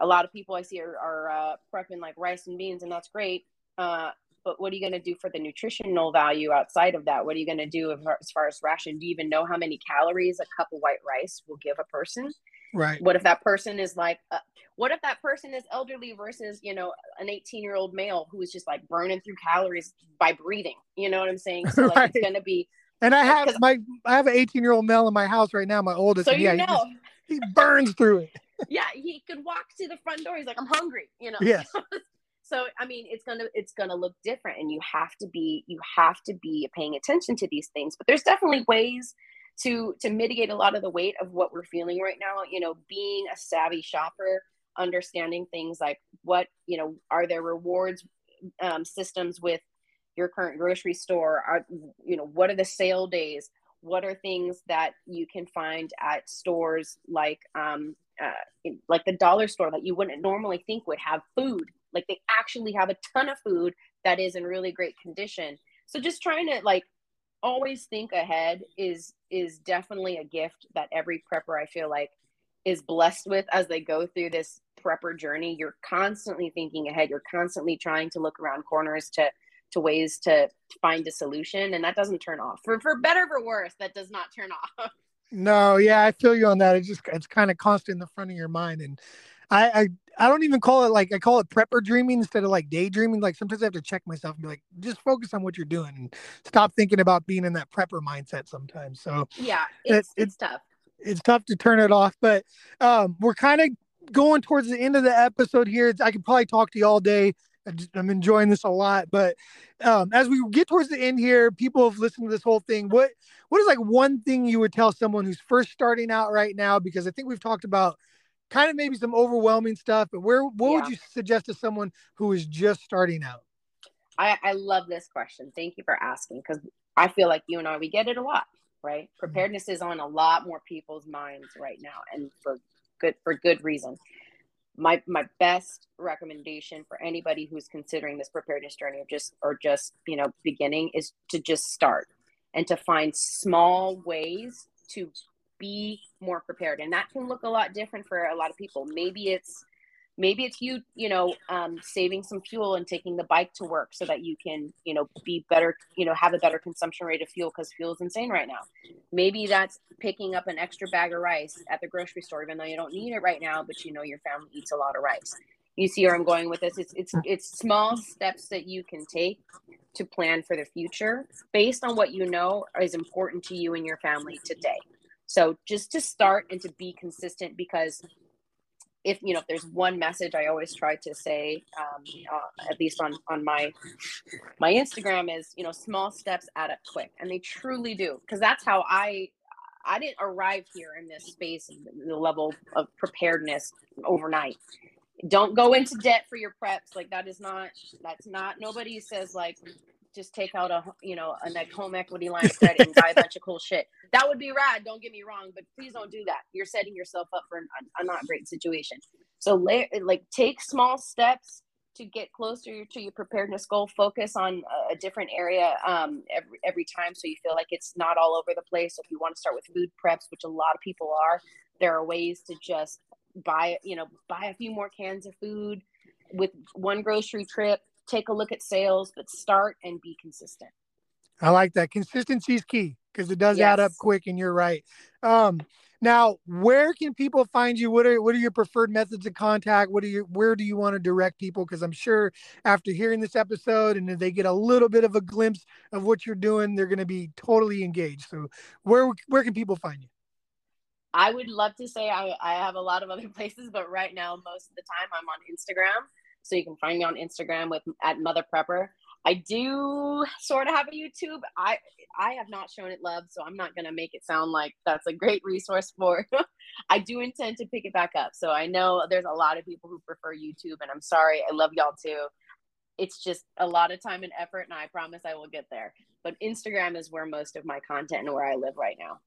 a lot of people I see are, are uh, prepping like rice and beans, and that's great. Uh, but what are you going to do for the nutritional value outside of that? What are you going to do as far as ration? Do you even know how many calories a cup of white rice will give a person? Right. What if that person is like, uh, what if that person is elderly versus, you know, an 18 year old male who is just like burning through calories by breathing? You know what I'm saying? So like right. it's going to be. And I have my, I have an 18 year old male in my house right now, my oldest. So you yeah, know. He, just, he burns through it. yeah, he could walk to the front door. He's like, I'm hungry. You know. Yeah. so i mean it's gonna it's gonna look different and you have to be you have to be paying attention to these things but there's definitely ways to to mitigate a lot of the weight of what we're feeling right now. You know being a savvy shopper understanding things like what you know are there rewards um, systems with your current grocery store? Are you know what are the sale days? What are things that you can find at stores like um, uh, like the dollar store that you wouldn't normally think would have food? Like they actually have a ton of food that is in really great condition. So just trying to like always think ahead is is definitely a gift that every prepper i feel like is blessed with as they go through this prepper journey. You're constantly thinking ahead. You're constantly trying to look around corners to to ways to find a solution and that doesn't turn off. For for better or for worse that does not turn off. No yeah i feel you on that. It's just it's kind of constant in the front of your mind and I, I I don't even call it like I call it prepper dreaming instead of like daydreaming. Like sometimes I have to check myself and be like, just focus on what you're doing and stop thinking about being in that prepper mindset sometimes. So yeah, it's, it, it's, tough. It's tough to turn it off, but um, we're kind of going towards the end of the episode here. I could probably talk to you all day. I am enjoying this a lot, but um, as we get towards the end here, people have listened to this whole thing. What what is like one thing you would tell someone who's first starting out right now? Because I think we've talked about kind of maybe some overwhelming stuff, but where what yeah. would you suggest to someone who is just starting out? I, I love this question. Thank you for asking because I feel like you and I we get it a lot, right? Mm-hmm. Preparedness is on a lot more people's minds right now, and for good for good reason. My my best recommendation for anybody who's considering this preparedness journey or just or just you know beginning is to just start and to find small ways to be more prepared. And that can look a lot different for a lot of people. Maybe it's maybe it's you you know um, saving some fuel and taking the bike to work so that you can you know be better you know have a better consumption rate of fuel because fuel is insane right now. Maybe that's picking up an extra bag of rice at the grocery store even though you don't need it right now but you know your family eats a lot of rice. You see where i'm going with this? It's it's it's small steps that you can take to plan for the future based on what you know is important to you and your family today so just to start and to be consistent because if you know if there's one message i always try to say um, uh, at least on on my my instagram is you know small steps add up quick and they truly do because that's how i i didn't arrive here in this space the level of preparedness overnight. Don't go into debt for your preps like that is not that's not nobody says like just take out a you know a home equity line of credit and buy a bunch of cool shit. That would be rad. Don't get me wrong, but please don't do that. You're setting yourself up for a, a not great situation. So like take small steps to get closer to your preparedness goal. Focus on a different area um, every every time, so you feel like it's not all over the place. So if you want to start with food preps, which a lot of people are, there are ways to just buy you know buy a few more cans of food with one grocery trip take a look at sales, but start and be consistent. I like that. Consistency is key because it does yes. add up quick, and you're right. Um, now, where can people find you? What are what are your preferred methods of contact? What are you where do you want to direct people? Because I'm sure after hearing this episode and if they get a little bit of a glimpse of what you're doing, they're going to be totally engaged. So, where where can people find you? I would love to say I, I have a lot of other places, but right now, most of the time, I'm on Instagram. So you can find me on Instagram with at Muthaprepper. I do sort of have a YouTube. I I have not shown it love, so I'm not gonna make it sound like that's a great resource for. I do intend to pick it back up. So I know there's a lot of people who prefer YouTube, and I'm sorry. I love y'all too. It's just a lot of time and effort, and I promise I will get there. But Instagram is where most of my content and where I live right now.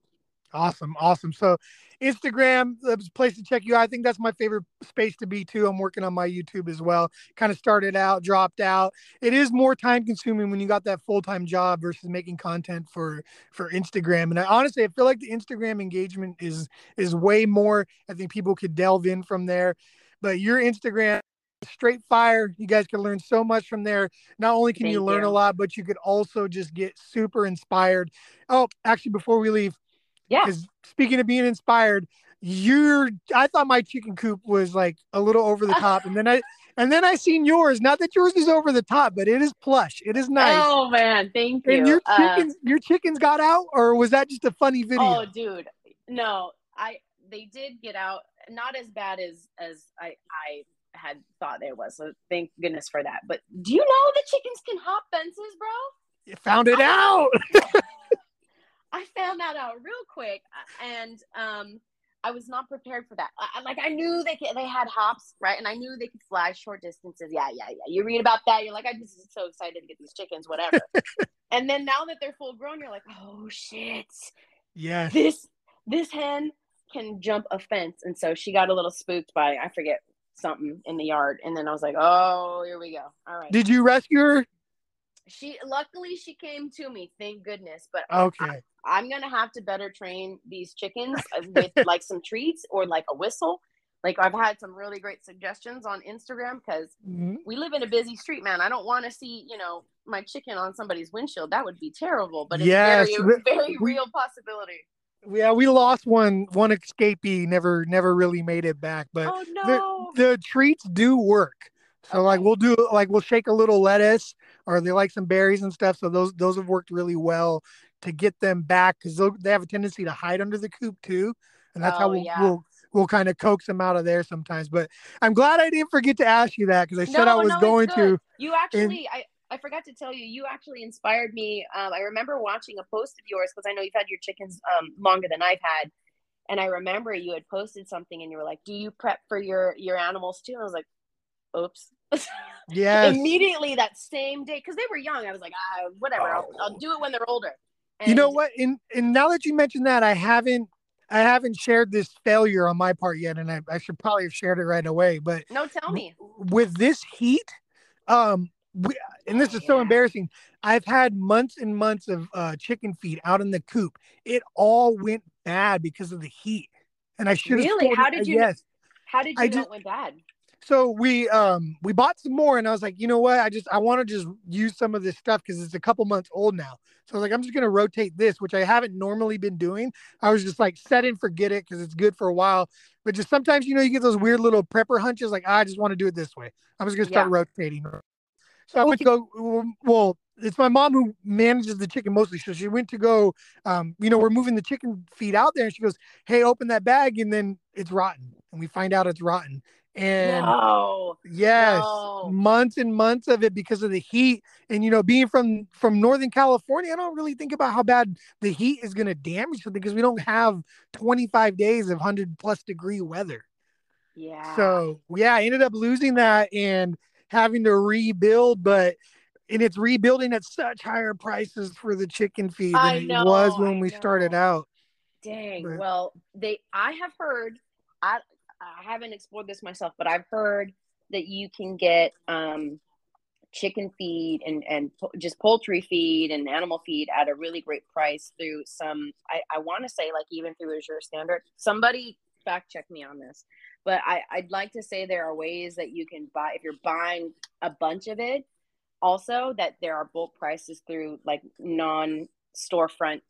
Awesome, awesome. So, Instagram, the place to check you. I think that's my favorite space to be too. I'm working on my YouTube as well. Kind of started out, dropped out. It is more time consuming when you got that full time job versus making content for for Instagram. And I honestly, I feel like the Instagram engagement is is way more. I think people could delve in from there. But your Instagram straight fire. You guys can learn so much from there. Not only can you learn you. a lot, but you could also just get super inspired. Oh, actually, before we leave, yeah. Because speaking of being inspired, you're I thought my chicken coop was like a little over the top. and then I and then I seen yours. Not that yours is over the top, but it is plush. It is nice. Oh man, thank you. And your uh, chickens, uh, your chickens got out, or was that just a funny video? Oh, dude, no, I they did get out. Not as bad as as I I had thought there was. So thank goodness for that. But do you know the chickens can hop fences, bro? You found it I, out. I found that out real quick, uh, and um, I was not prepared for that. I, like I knew they could, they had hops, right? And I knew they could fly short distances. Yeah, yeah, yeah. You read about that, you're like, I'm just so excited to get these chickens, whatever. and then now that they're full grown, you're like, oh shit. Yeah. This this hen can jump a fence, and so she got a little spooked by I forget something in the yard, and then I was like, oh, here we go. All right. Did you rescue her? She luckily she came to me, thank goodness. But okay. I, am gonna have to better train these chickens with like some treats or like a whistle. Like I've had some really great suggestions on Instagram because mm-hmm. we live in a busy street, man. I don't want to see, you know, my chicken on somebody's windshield. That would be terrible. But it's yes, very, very we, real possibility. Yeah, we lost one one escapee, never never really made it back. But oh, no. the, the treats do work. So okay. like we'll do like we'll shake a little lettuce or they like some berries and stuff. So those those have worked really well to get them back because they have a tendency to hide under the coop too, and that's oh, how we'll, yeah. we'll we'll kind of coax them out of there sometimes. But I'm glad I didn't forget to ask you that because I said no, I was no, going to. You actually, and, I. I forgot to tell you, you actually inspired me. Um, I remember watching a post of yours because I know you've had your chickens um, longer than I've had, and I remember you had posted something and you were like, "Do you prep for your your animals too?" And I was like, "Oops." Yeah. Immediately that same day, because they were young, I was like, ah, whatever, I'll, I'll do it when they're older. And you know what? And and now that you mentioned that, I haven't I haven't shared this failure on my part yet, and I, I should probably have shared it right away. But no, tell me. With this heat, um, we, and this oh, is yeah. so embarrassing. I've had months and months of uh, chicken feed out in the coop. It all went bad because of the heat, and I should really. How did you? Yes. How did you I know just, it went bad? So we um we bought some more and i was like you know what? I just i want to just use some of this stuff because it's a couple months old now. So i was like i'm just going to rotate this which i haven't normally been doing. I was just like set and forget it because it's good for a while. But just sometimes you know you get those weird little prepper hunches like i just want to do it this way. I'm just going to start yeah. rotating. So i went to go well it's my mom who manages the chicken mostly. So she went to go, um, you know, we're moving the chicken feed out there, and she goes, "Hey, open that bag," and then it's rotten, and we find out it's rotten, and no, yes no. months and months of it because of the heat. And you know being from from northern california i don't really think about how bad the heat is going to damage something because we don't have 25 days of 100 plus degree weather. Yeah. So yeah i ended up losing that and having to rebuild but and it's rebuilding at such higher prices for the chicken feed than know, it was when I we know. started out. Dang but, well they i have heard I, I haven't explored this myself, but I've heard that you can get um, chicken feed and and just poultry feed and animal feed at a really great price through some. I, I want to say like even through Azure Standard. Somebody fact check me on this, but I I'd like to say there are ways that you can buy if you're buying a bunch of it. Also, that there are bulk prices through like non storefront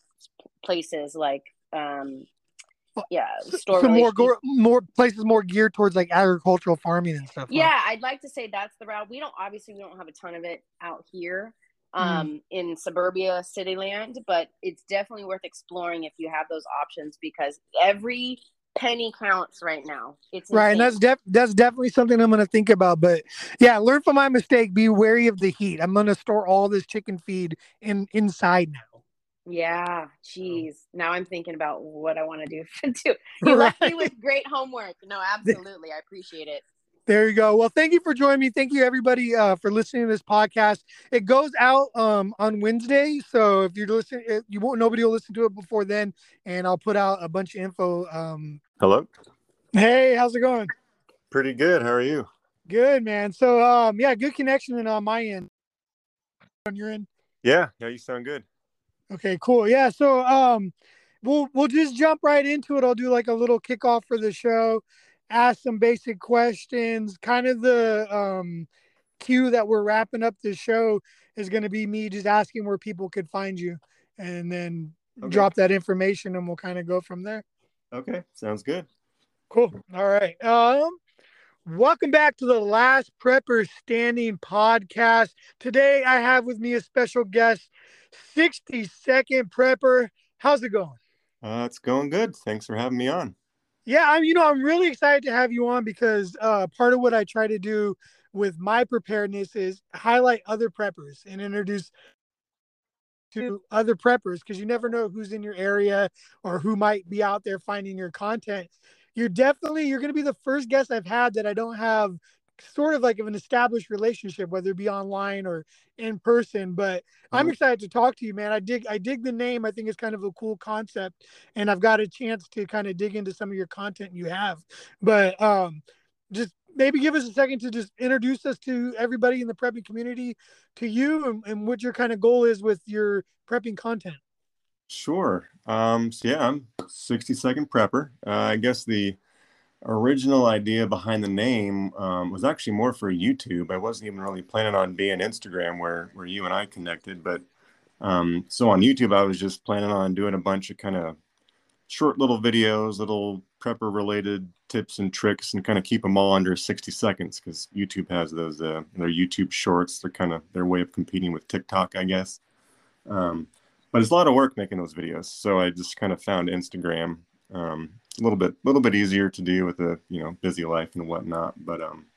places like um, yeah store so more go- more places more geared towards like agricultural farming and stuff yeah i'd like to say that's the route we don't obviously we don't have a ton of it out here mm. um mm. in suburbia city land but it's definitely worth exploring if you have those options because every penny counts right now it's insane. right and that's def- that's definitely something i'm going to think about but yeah learn from my mistake be wary of the heat i'm going to store all this chicken feed in inside now yeah, geez. Now I'm thinking about what I want to do. too. You left me with great homework. No, absolutely. I appreciate it. There you go. Well, thank you for joining me. Thank you everybody uh, for listening to this podcast. It goes out um, on Wednesday, so if you're listening, you won't nobody will listen to it before then, and I'll put out a bunch of info. Um... Hello. Hey, how's it going? Pretty good. How are you? Good, man. So, um, yeah, good connection on my end. On your end. Yeah, yeah, you sound good. Okay, cool. Yeah, so um we'll we'll just jump right into it. I'll do like a little kickoff for the show, ask some basic questions. Kind of the um cue that we're wrapping up the show is going to be me just asking where people could find you and then okay. drop that information and we'll kind of go from there. Okay, sounds good. Cool. All right. Um Welcome back to the Last Prepper Standing podcast. Today I have with me a special guest, 60 second prepper. How's it going? Uh, it's going good. Thanks for having me on. Yeah, I'm you know, I'm really excited to have you on because uh, part of what I try to do with my preparedness is highlight other preppers and introduce to other preppers because you never know who's in your area or who might be out there finding your content. You're definitely you're going to be the first guest I've had that I don't have sort of like of an established relationship, whether it be online or in person. But mm-hmm. I'm excited to talk to you, man. I dig I dig the name. I think it's kind of a cool concept, and I've got a chance to kind of dig into some of your content you have. But um, just maybe give us a second to just introduce us to everybody in the prepping community, to you, and, and what your kind of goal is with your prepping content. Sure. Um, so yeah, I'm 60 second prepper. Uh, I guess the original idea behind the name um, was actually more for YouTube. I wasn't even really planning on being Instagram where where you and I connected, but um, so on YouTube I was just planning on doing a bunch of kind of short little videos, little prepper related tips and tricks, and kind of keep them all under 60 seconds because YouTube has those uh, their YouTube Shorts. They're kind of their way of competing with TikTok, I guess. Um, but it's a lot of work making those videos, so I just kind of found Instagram um, a little bit, a little bit easier to do with a you know busy life and whatnot. But um,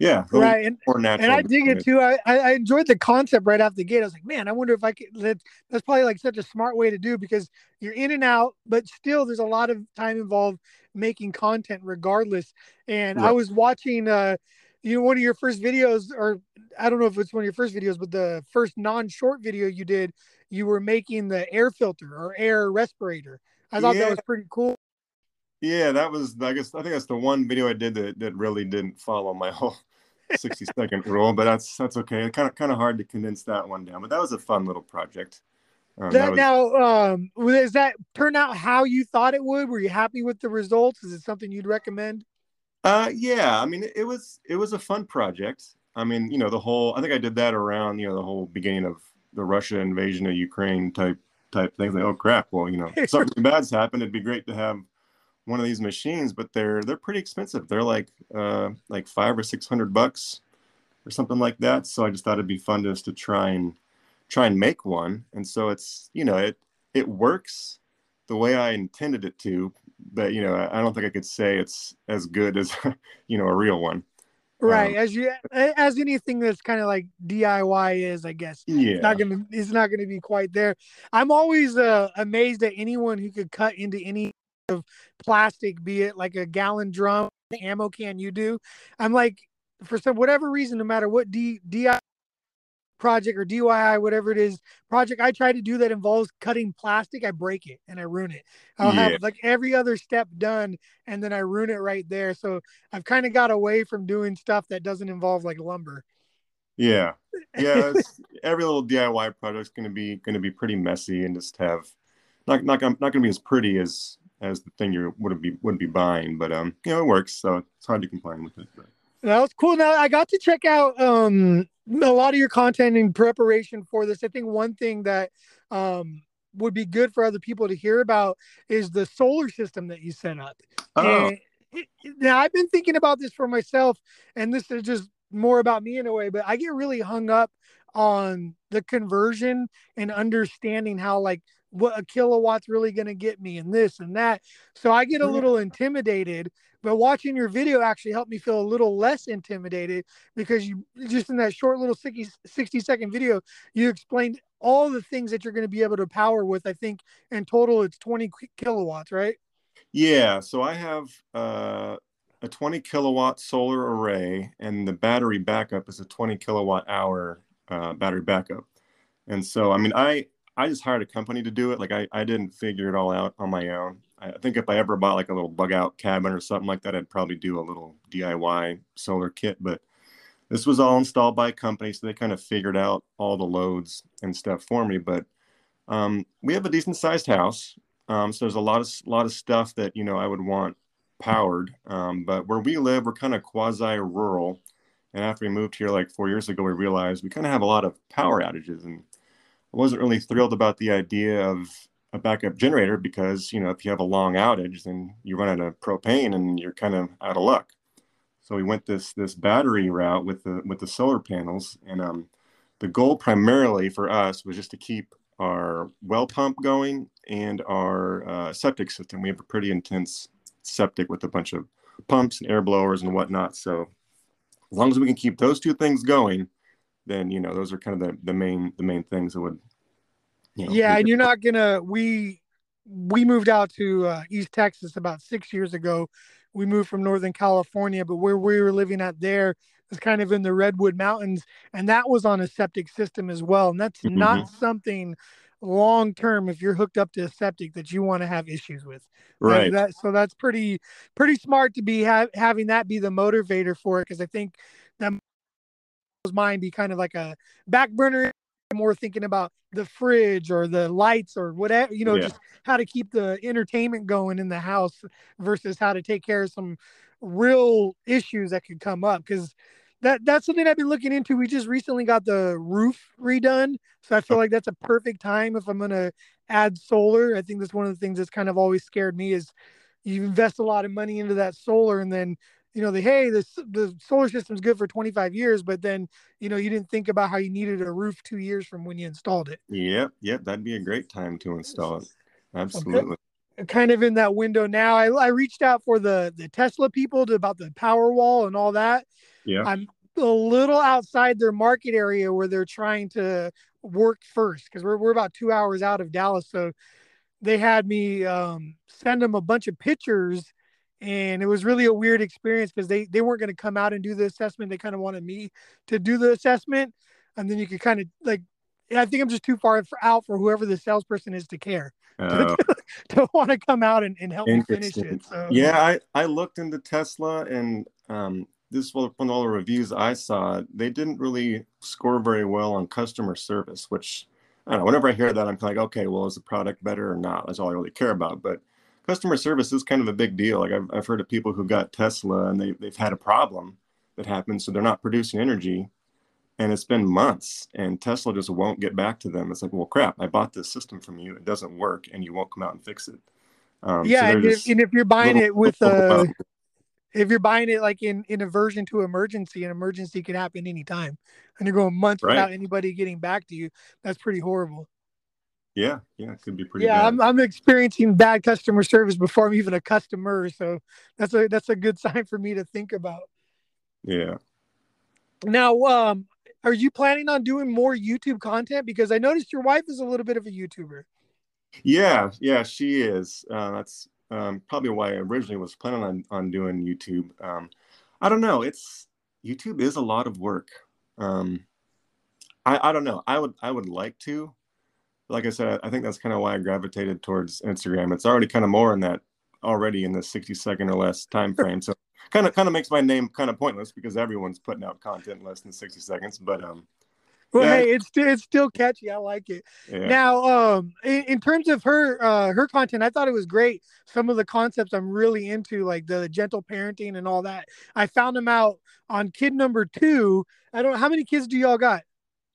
yeah, right. And, and I dig it too. I, I enjoyed the concept right off the gate. I was like, man, I wonder if I could. That, that's probably like such a smart way to do because you're in and out, but still there's a lot of time involved making content regardless. And right. I was watching, uh, you know, one of your first videos, or I don't know if it's one of your first videos, but the first non-short video you did, you were making the air filter or air respirator. I thought yeah. that was pretty cool. Yeah, that was I guess I think that's the one video I did that, that really didn't follow my whole 60 second rule, but that's that's okay. Kind of kind of hard to condense that one down, but that was a fun little project. Um, that, that was... Now, um, does that turn out how you thought it would? Were you happy with the results? Is it something you'd recommend? Uh, yeah. I mean, it was it was a fun project. I mean, you know, the whole. I think I did that around you know the whole beginning of the Russia invasion of Ukraine type type things. Like, oh crap! Well, you know, something bad's happened. It'd be great to have one of these machines, but they're they're pretty expensive. They're like uh, like five or six hundred bucks or something like that. So I just thought it'd be fun just to try and try and make one. And so it's you know it it works the way I intended it to, but you know I don't think I could say it's as good as you know a real one. Right, um, as you as anything that's kind of like DIY is, I guess. Yeah, it's not gonna it's not gonna be quite there. I'm always uh, amazed at anyone who could cut into any of plastic, be it like a gallon drum, ammo can you do. I'm like, for some whatever reason, no matter what D, DI project or DIY, whatever it is, project I try to do that involves cutting plastic, I break it and I ruin it. I'll yeah. have like every other step done and then I ruin it right there. So I've kind of got away from doing stuff that doesn't involve like lumber. Yeah. Yeah. every little DIY project is going to be, going to be pretty messy and just have not, not, not going to be as pretty as as the thing you would be would be buying. But um, you know, it works, so it's hard to complain with it. But. That was cool. Now I got to check out um a lot of your content in preparation for this. I think one thing that um would be good for other people to hear about is the solar system that you set up. Oh. And it, now I've been thinking about this for myself, and this is just more about me in a way, but I get really hung up on the conversion and understanding how like what a kilowatt's really going to get me and this and that. So I get a little intimidated, but watching your video actually helped me feel a little less intimidated because you just in that short little 60, 60 second video, you explained all the things that you're going to be able to power with. I think in total it's 20 kilowatts, right? Yeah. So I have uh, a 20 kilowatt solar array and the battery backup is a 20 kilowatt hour uh, battery backup. And so, I mean, I, I just hired a company to do it. Like I, I didn't figure it all out on my own. I think if I ever bought like a little bug out cabin or something like that, I'd probably do a little DIY solar kit. But this was all installed by a company, so they kind of figured out all the loads and stuff for me. But um, we have a decent sized house, um, so there's a lot of lot of stuff that you know I would want powered. Um, but where we live, we're kind of quasi rural, and after we moved here like four years ago, we realized we kind of have a lot of power outages and I wasn't really thrilled about the idea of a backup generator because you know if you have a long outage, then you run out of propane and you're kind of out of luck. So we went this this battery route with the with the solar panels, and um, the goal primarily for us was just to keep our well pump going and our uh, septic system. We have a pretty intense septic with a bunch of pumps and air blowers and whatnot. So as long as we can keep those two things going, then you know those are kind of the, the main the main things that would You know, yeah, and you're not gonna. We we moved out to uh, East Texas about six years ago. We moved from Northern California, but where we were living at there was kind of in the Redwood Mountains, and that was on a septic system as well. And that's mm-hmm. not something long term if you're hooked up to a septic that you want to have issues with right that, so that's pretty pretty smart to be ha- having that be the motivator for it because i think mine be kind of like a back burner more thinking about the fridge or the lights or whatever, you know, yeah. just how to keep the entertainment going in the house versus how to take care of some real issues that could come up. Cause that that's something I've been looking into. We just recently got the roof redone. So I feel like that's a perfect time if I'm gonna add solar. I think that's one of the things that's kind of always scared me is you invest a lot of money into that solar and then you know, the hey, the the solar system's good for 25 years, but then you know you didn't think about how you needed a roof two years from when you installed it. Yep, yep, that'd be a great time to install it. Absolutely. Okay. Kind of in that window now. I, I reached out for the the Tesla people to, about the Powerwall and all that. Yeah. I'm a little outside their market area where they're trying to work first because we're we're about two hours out of Dallas, so they had me um, send them a bunch of pictures and it was really a weird experience because they they weren't going to come out and do the assessment. They kind of wanted me to do the assessment and then you could kind of like i think i'm just too far out for whoever the salesperson is to care uh, to, to want to come out and, and help me finish it so. Yeah i i looked into tesla and um this from all the reviews i saw. They didn't really score very well on customer service which i don't know whenever i hear that i'm like okay well is the product better or not? That's all i really care about but customer service is kind of a big deal. Like I've, I've heard of people who got Tesla and they, they've had a problem that happened. So they're not producing energy and it's been months and Tesla just won't get back to them. It's like, well, crap, I bought this system from you. It doesn't work and you won't come out and fix it. Um, yeah. So and, if, and, if, you're buying little, it with a, if you're buying it like in, in aversion to emergency, an emergency can happen anytime and you're going months right. without anybody getting back to you. That's pretty horrible. Yeah, yeah, it could be pretty. Yeah, bad. I'm I'm experiencing bad customer service before I'm even a customer, so that's a that's a good sign for me to think about. Yeah. Now, um, are you planning on doing more YouTube content? Because I noticed your wife is a little bit of a YouTuber. Yeah, yeah, she is. Uh, that's um, probably why I originally was planning on on doing YouTube. Um, I don't know. It's YouTube is a lot of work. Um, I I don't know. I would I would like to like I said, I think that's kind of why I gravitated towards Instagram. It's already kind of more in that already in the 60 second or less time frame. So kind of kind of makes my name kind of pointless because everyone's putting out content less than 60 seconds. But um well, yeah. hey, it's it's still catchy. I like it. Yeah. Now, um, in, in, terms of her uh, her content, I thought it was great. Some of the concepts I'm really into, like the gentle parenting and all that. I found them out on kid number two. I don't. How many kids do y'all got?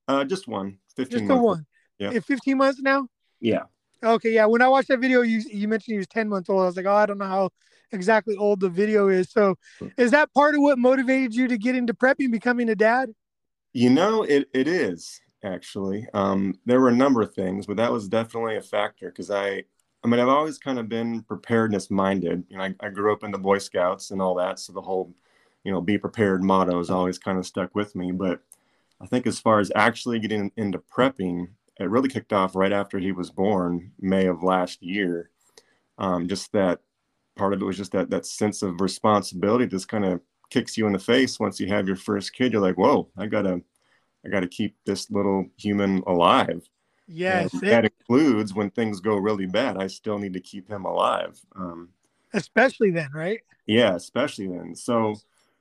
Uh, just one. Just the one. Yeah. 15 months now? Yeah. Okay, yeah. When I watched that video, you you mentioned he was 10 months old. I was like, oh, I don't know how exactly old the video is. So is that part of what motivated you to get into prepping, becoming a dad? You know, it, it is actually. Um, there were a number of things, but that was definitely a factor because I I mean, I've always kind of been preparedness minded. You know, I, I grew up in the Boy Scouts and all that. So the whole, you know, be prepared motto has always kind of stuck with me. But I think as far as actually getting into prepping, it really kicked off right after he was born, May of last year. Um, just that part of it was just that that sense of responsibility just kind of kicks you in the face once you have your first kid. You're like, whoa, I gotta, I gotta keep this little human alive. Yes, it, that includes when things go really bad. I still need to keep him alive. Um, especially then, right? Yeah, especially then. So,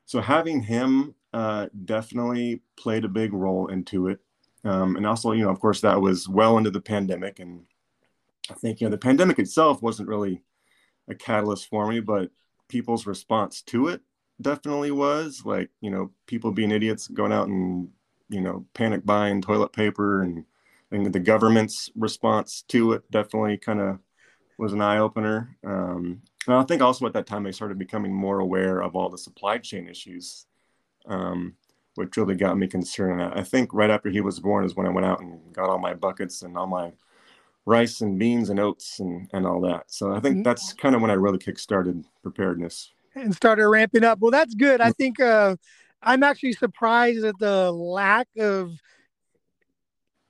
so having him uh, definitely played a big role into it. Um, and also, you know, of course, that was well into the pandemic. And I think, you know, the pandemic itself wasn't really a catalyst for me, but people's response to it definitely was like, you know, people being idiots going out and, you know, panic buying toilet paper and, and the government's response to it definitely kind of was an eye opener. Um, and I think also at that time, I started becoming more aware of all the supply chain issues. Um, which really got me concerned. I think right after he was born is when I went out and got all my buckets and all my rice and beans and oats and, and all that. So I think mm-hmm. that's kind of when I really kick-started preparedness. And started ramping up. Well, that's good. I think uh, I'm actually surprised at the lack of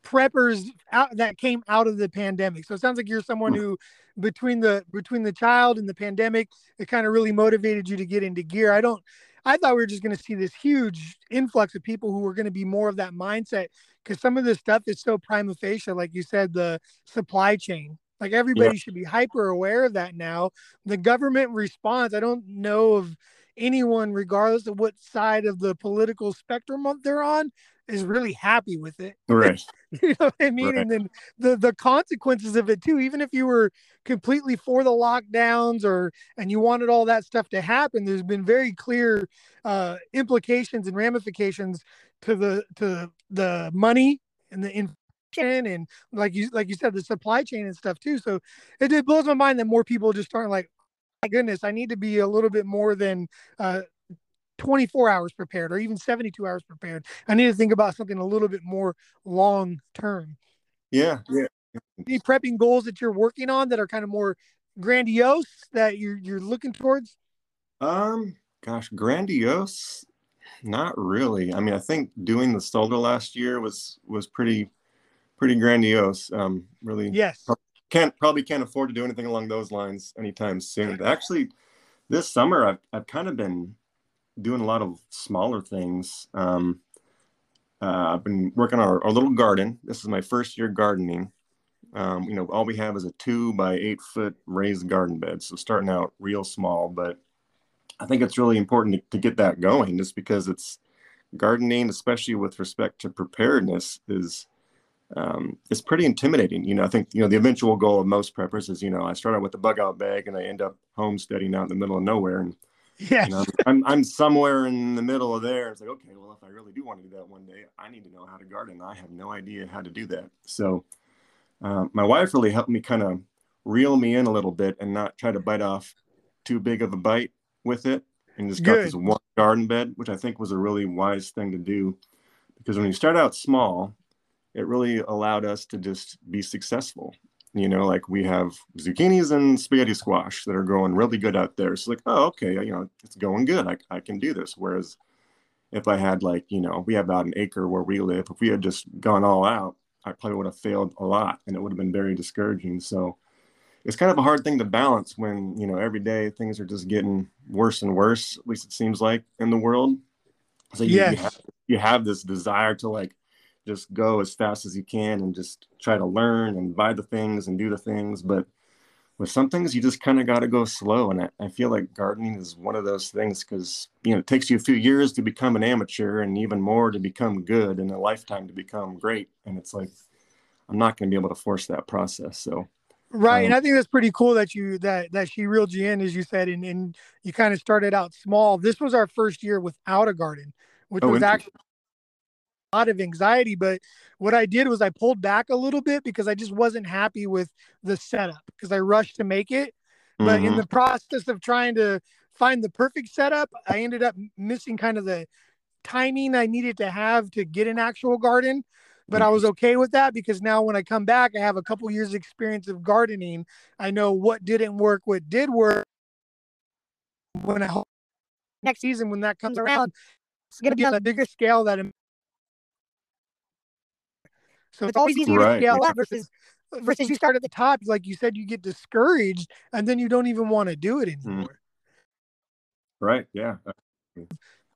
preppers out that came out of the pandemic. So it sounds like you're someone Hmm. who between the between the child and the pandemic, it kind of really motivated you to get into gear. I don't I thought we were just going to see this huge influx of people who were going to be more of that mindset because some of this stuff is so prima facie, like you said, the supply chain. Like everybody should be hyper aware of that now. The government response, I don't know of anyone, regardless of what side of the political spectrum they're on, is really happy with it. Right. you know what I mean? Right. And then the the consequences of it too. Even if you were completely for the lockdowns or and you wanted all that stuff to happen, there's been very clear uh, implications and ramifications to the to the money and the inflation and like you like you said the supply chain and stuff too. So it, it blows my mind that more people just aren't like, my goodness, I need to be a little bit more than. Uh, 24 hours prepared or even 72 hours prepared. I need to think about something a little bit more long term. Yeah. Yeah. Any prepping goals that you're working on that are kind of more grandiose that you're you're looking towards? Um, gosh, grandiose. Not really. I mean, I think doing the solar last year was was pretty pretty grandiose. Um, really Yes. can't probably can't afford to do anything along those lines anytime soon. Actually, this summer I've I've kind of been doing a lot of smaller things. Um, uh, I've been working on our, our little garden. This is my first year gardening. Um, you know, all we have is a two by eight foot raised garden bed, so starting out real small. But I think it's really important to, to get that going, just because it's gardening, especially with respect to preparedness, is um, it's pretty intimidating. You know, I think you know the eventual goal of most preppers is you know I start out with a bug out bag and I end up homesteading out in the middle of nowhere, and Yes. you know, I'm I'm somewhere in the middle of there. It's like okay, well if I really do want to do that one day, I need to know how to garden. I have no idea how to do that. So um, my wife really helped me kind of reel me in a little bit and not try to bite off too big of a bite with it, and just got Good. this one garden bed, which I think was a really wise thing to do, because when you start out small, it really allowed us to just be successful. You know, like we have zucchinis and spaghetti squash that are growing really good out there. So like, oh, okay, you know, it's going good. I, I can do this. Whereas if I had like, you know, we have about an acre where we live. If we had just gone all out, I probably would have failed a lot and it would have been very discouraging. So it's kind of a hard thing to balance when, you know, every day things are just getting worse and worse, at least it seems like in the world. So you, Yes. you, have, you have this desire to like just go as fast as you can and just try to learn and buy the things and do the things. But with some things, you just kind of got to go slow. And I, I feel like gardening is one of those things because, you know, it takes you a few years to become an amateur and even more to become good and a lifetime to become great. And it's like, I'm not going to be able to force that process. So, Right. and Um, I think that's pretty cool that you that that she reeled you in, as you said, and, and you kind of started out small. This was our first year without a garden, which Oh, was actually lot of anxiety. But what I did was I pulled back a little bit because I just wasn't happy with the setup because I rushed to make it. But in mhm. the process of trying to find the perfect setup, I ended up missing kind of the timing I needed to have to get an actual garden. But I was okay with that because now when I come back, I have a couple years experience of gardening. I know what didn't work, what did work. When I hope next season, when that comes around, it's going to be on a bigger scale that. I'm- So it's always easier Right. to scale up versus versus you start at the top, like you said, you get discouraged and then you don't even want to do it anymore. right. Yeah.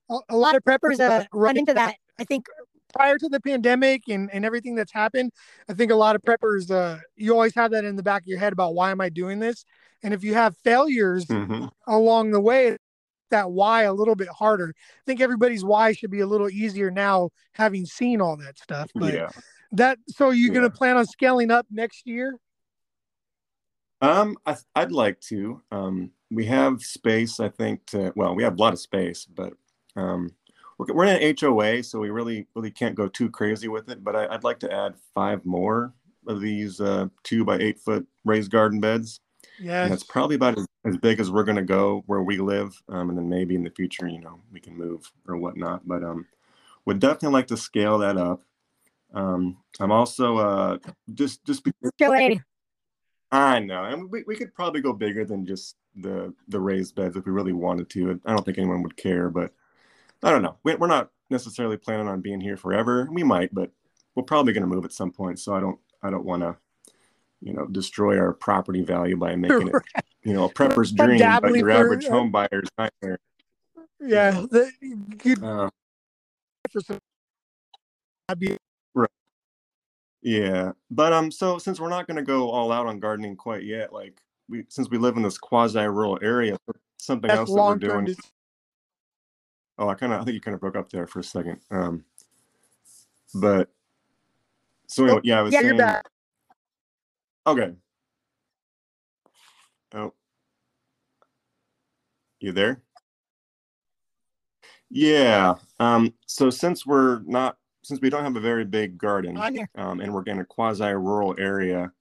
a, a lot of preppers uh, run into that. I think prior to the pandemic and, and everything that's happened, I think a lot of preppers, uh, you always have that in the back of your head about why am I doing this? And if you have failures hmm along the way, that why a little bit harder. I think everybody's why should be a little easier now, having seen all that stuff. But Yeah. That, so you're going to plan on scaling up next year? Um, I, I'd like to. Um, we have space, I think, to, well, we have a lot of space, but um, we're, we're in an HOA, so we really, really can't go too crazy with it. But I, I'd like to add five more of these uh, two by eight foot raised garden beds. Yeah, that's probably about as, as big as we're going to go where we live. Um, and then maybe in the future, you know, we can move or whatnot. But um, would definitely like to scale that up. Um, I'm also uh, just just because I know, and we, we could probably go bigger than just the the raised beds if we really wanted to. I don't think anyone would care, but I don't know. We, we're not necessarily planning on being here forever. We might, but we're probably going to move at some point. So I don't I don't want to you know destroy our property value by making it you know a prepper's dream, but your average home buyer's nightmare. Yeah, the, you, uh, for some, be right. Yeah, but um, so since we're not going to go all out on gardening quite yet, like we since we live in this quasi-rural area, something else that we're doing. Dis- oh, I kind of I think you kind of broke up there for a second. Um, but so anyway, yeah, I was yeah, saying, you're back. Okay. Oh, you there? Yeah. Um, so since we're not, since we don't have a very big garden, um, and we're in a quasi-rural area,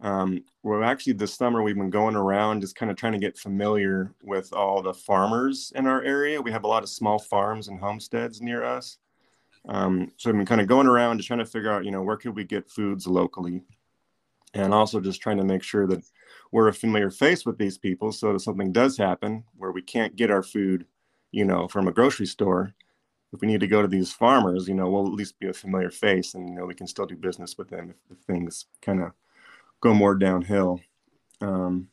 um, well, actually this summer we've been going around just kind of trying to get familiar with all the farmers in our area. We have a lot of small farms and homesteads near us. Um, so I've been kind of going around just trying to figure out, you know, where could we get foods locally? And also just trying to make sure that we're a familiar face with these people so that something does happen where we can't get our food, you know, from a grocery store. If we need to go to these farmers, you know, we'll at least be a familiar face and, you know, we can still do business with them if, if things kind of go more downhill. Um,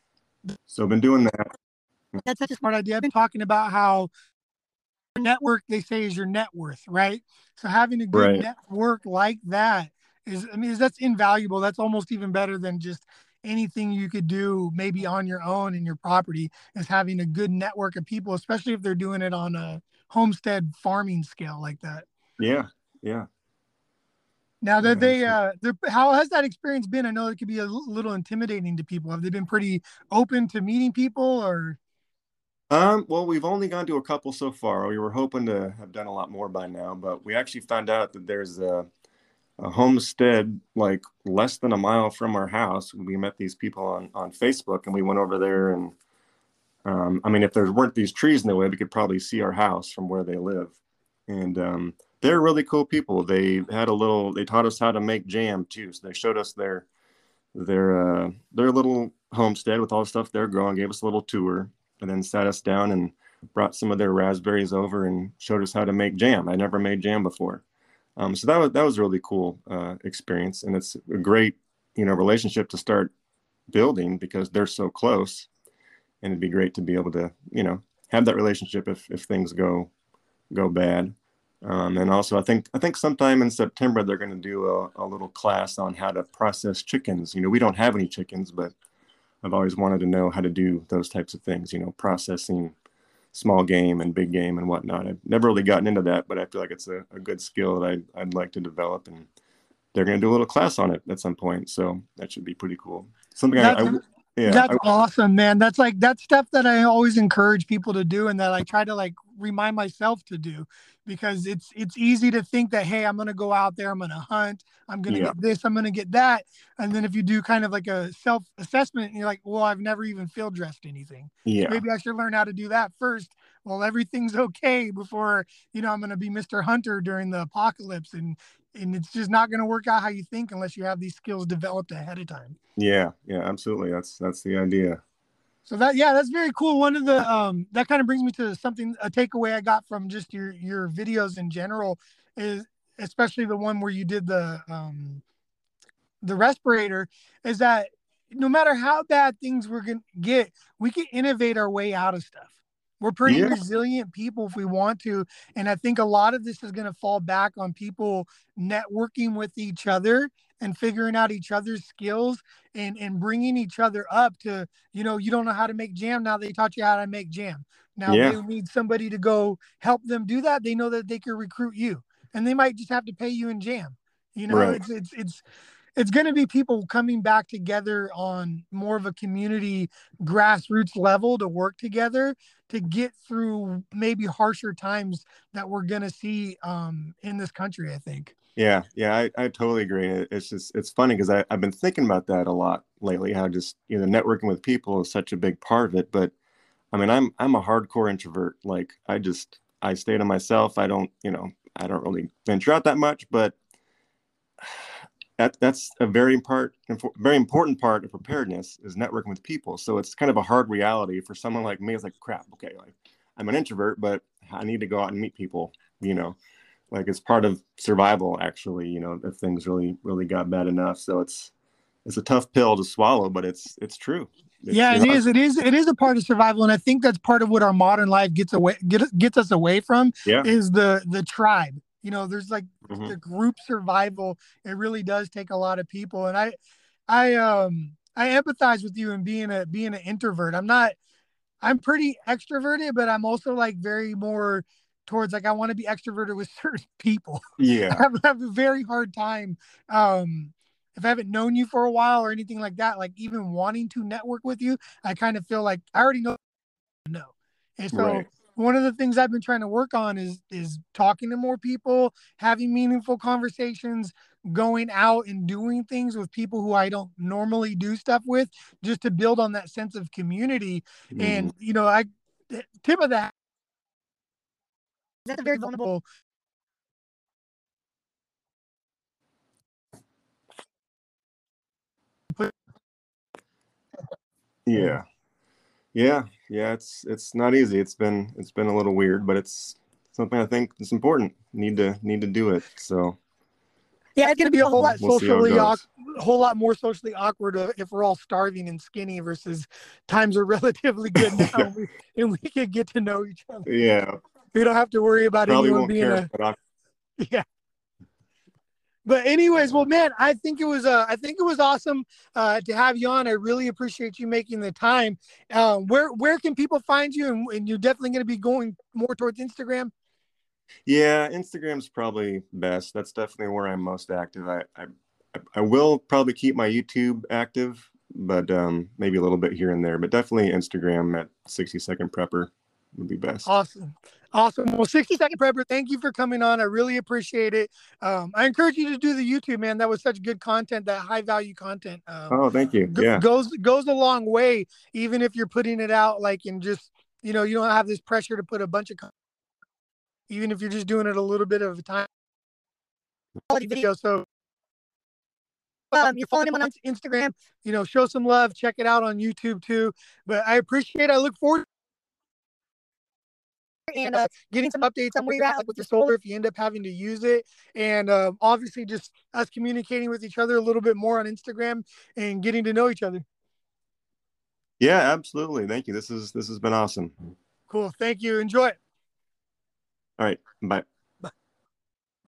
so I've been doing that. That's such a smart idea. I've been talking about how your network they say is your net worth, right? So having a good right. network like that is, I mean, that's invaluable. That's almost even better than just anything you could do maybe on your own in your property is having a good network of people, especially if they're doing it on a homestead farming scale like that. Yeah. Yeah. Now that they, uh, how has that experience been? I know it could be a little intimidating to people. Have they been pretty open to meeting people, or? Um, well, we've only gone to a couple so far. We were hoping to have done a lot more by now, but we actually found out that there's a, a homestead like less than a mile from our house. We met these people on on Facebook, and we went over there. And um, I mean, if there weren't these trees in the way, we could probably see our house from where they live. And um, they're really cool people. They had a little. They taught us how to make jam too. So they showed us their their uh, their little homestead with all the stuff they're growing. Gave us a little tour, and then sat us down and brought some of their raspberries over and showed us how to make jam. I never made jam before, um, so that was that was a really cool uh, experience, and it's a great you know relationship to start building because they're so close, and it'd be great to be able to you know have that relationship if if things go go bad. Um, and also, I think I think sometime in September they're going to do a, a, little class on how to process chickens. You know, we don't have any chickens, but I've always wanted to know how to do those types of things. You know, processing small game and big game and whatnot. I've never really gotten into that, but I feel like it's a, a good skill that I'd, I'd like to develop. And they're going to do a little class on it at some point, so that should be pretty cool. Something I, I, yeah, that's I, awesome, man. That's like that's stuff that I always encourage people to do, and that I try to like remind myself to do because it's it's easy to think that hey i'm to go out there i'm to hunt i'm to yeah. get this i'm to get that and then if you do kind of like a self assessment you're like well i've never even field dressed anything yeah so maybe i should learn how to do that first well everything's okay before you know i'm to be mr hunter during the apocalypse and and it's just not going to work out how you think unless you have these skills developed ahead of time yeah yeah absolutely that's that's the idea so that yeah, that's very cool. One of the um that kind of brings me to something a takeaway I got from just your your videos in general is especially the one where you did the um the respirator is that no matter how bad things we're gonna get, we can innovate our way out of stuff. We're pretty yeah. resilient people if we want to. And I think a lot of this is going to fall back on people networking with each other and figuring out each other's skills and, and bringing each other up to, you know, you don't know how to make jam. Now they taught you how to make jam. Now yeah. they need somebody to go help them do that. They know that they can recruit you and they might just have to pay you in jam. You know, right. it's, it's, it's, it's going to be people coming back together on more of a community grassroots level to work together to get through maybe harsher times that we're going to see um, in this country i think. Yeah yeah i, I totally agree. It's just it's funny because i've been thinking about that a lot lately how just you know networking with people is such a big part of it but i mean i'm i'm a hardcore introvert. Like i just i stay to myself. I don't you know i don't really venture out that much but that that's a very part very important part of preparedness is networking with people. So it's kind of a hard reality for someone like me. It's like crap okay like i'm an introvert but i need to go out and meet people you know? Like it's part of survival actually you know if things really really got bad enough. So it's it's a tough pill to swallow but it's it's true. It's, yeah it is. it is it is a part of survival and i think that's part of what our modern life gets away get, gets us away from yeah. is the the tribe you know there's like mm-hmm. the group survival it really does take a lot of people and i i um i empathize with you in being a being an introvert i'm not i'm pretty extroverted but i'm also like very more towards like I want to be extroverted with certain people. Yeah. I have, I have, a very hard time um if I haven't known you for a while or anything like that, like even wanting to network with you, I kind of feel like I already know no. And so right. One of the things I've been trying to work on is is talking to more people, having meaningful conversations, going out and doing things with people who I don't normally do stuff with, just to build on that sense of community. Mm. And you know, I tip of that that's a very vulnerable yeah yeah yeah it's it's not easy. It's been it's been a little weird but it's something i think is important. Need to need to do it so. Yeah it's going to be a whole lot we'll socially a whole lot more socially awkward uh, if we're all starving and skinny versus times are relatively good now and, we, and we can get to know each other. Yeah. We don't have to worry about Probably anyone being care, a yeah. But anyways, well, man, I think it was uh, I think it was awesome uh, to have you on. I really appreciate you making the time. Um, where where can people find you? And, and you're definitely going to be going more towards Instagram. Yeah, Instagram's probably best. That's definitely where I'm most active. I I, I will probably keep my YouTube active, but um, maybe a little bit here and there. But definitely Instagram at 60 Second Prepper would be best. Awesome. Awesome. Well, 60 Second Prepper, thank you for coming on. I really appreciate it. Um, I encourage you to do the YouTube, man. That was such good content, that high value content. Um, oh, thank you. Yeah. Goes goes a long way, even if you're putting it out like in just, you know, you don't have this pressure to put a bunch of even if you're just doing it a little bit of a time quality video. So um, you're following him on Instagram, you know, show some love, check it out on YouTube too. But I appreciate it. I look forward and uh, getting some updates on where you're at like with your solar if you end up having to use it. And uh, obviously just us communicating with each other a little bit more on instagram and getting to know each other. Yeah absolutely. Thank you. This is this has been awesome. Cool. Thank you. Enjoy all right. Bye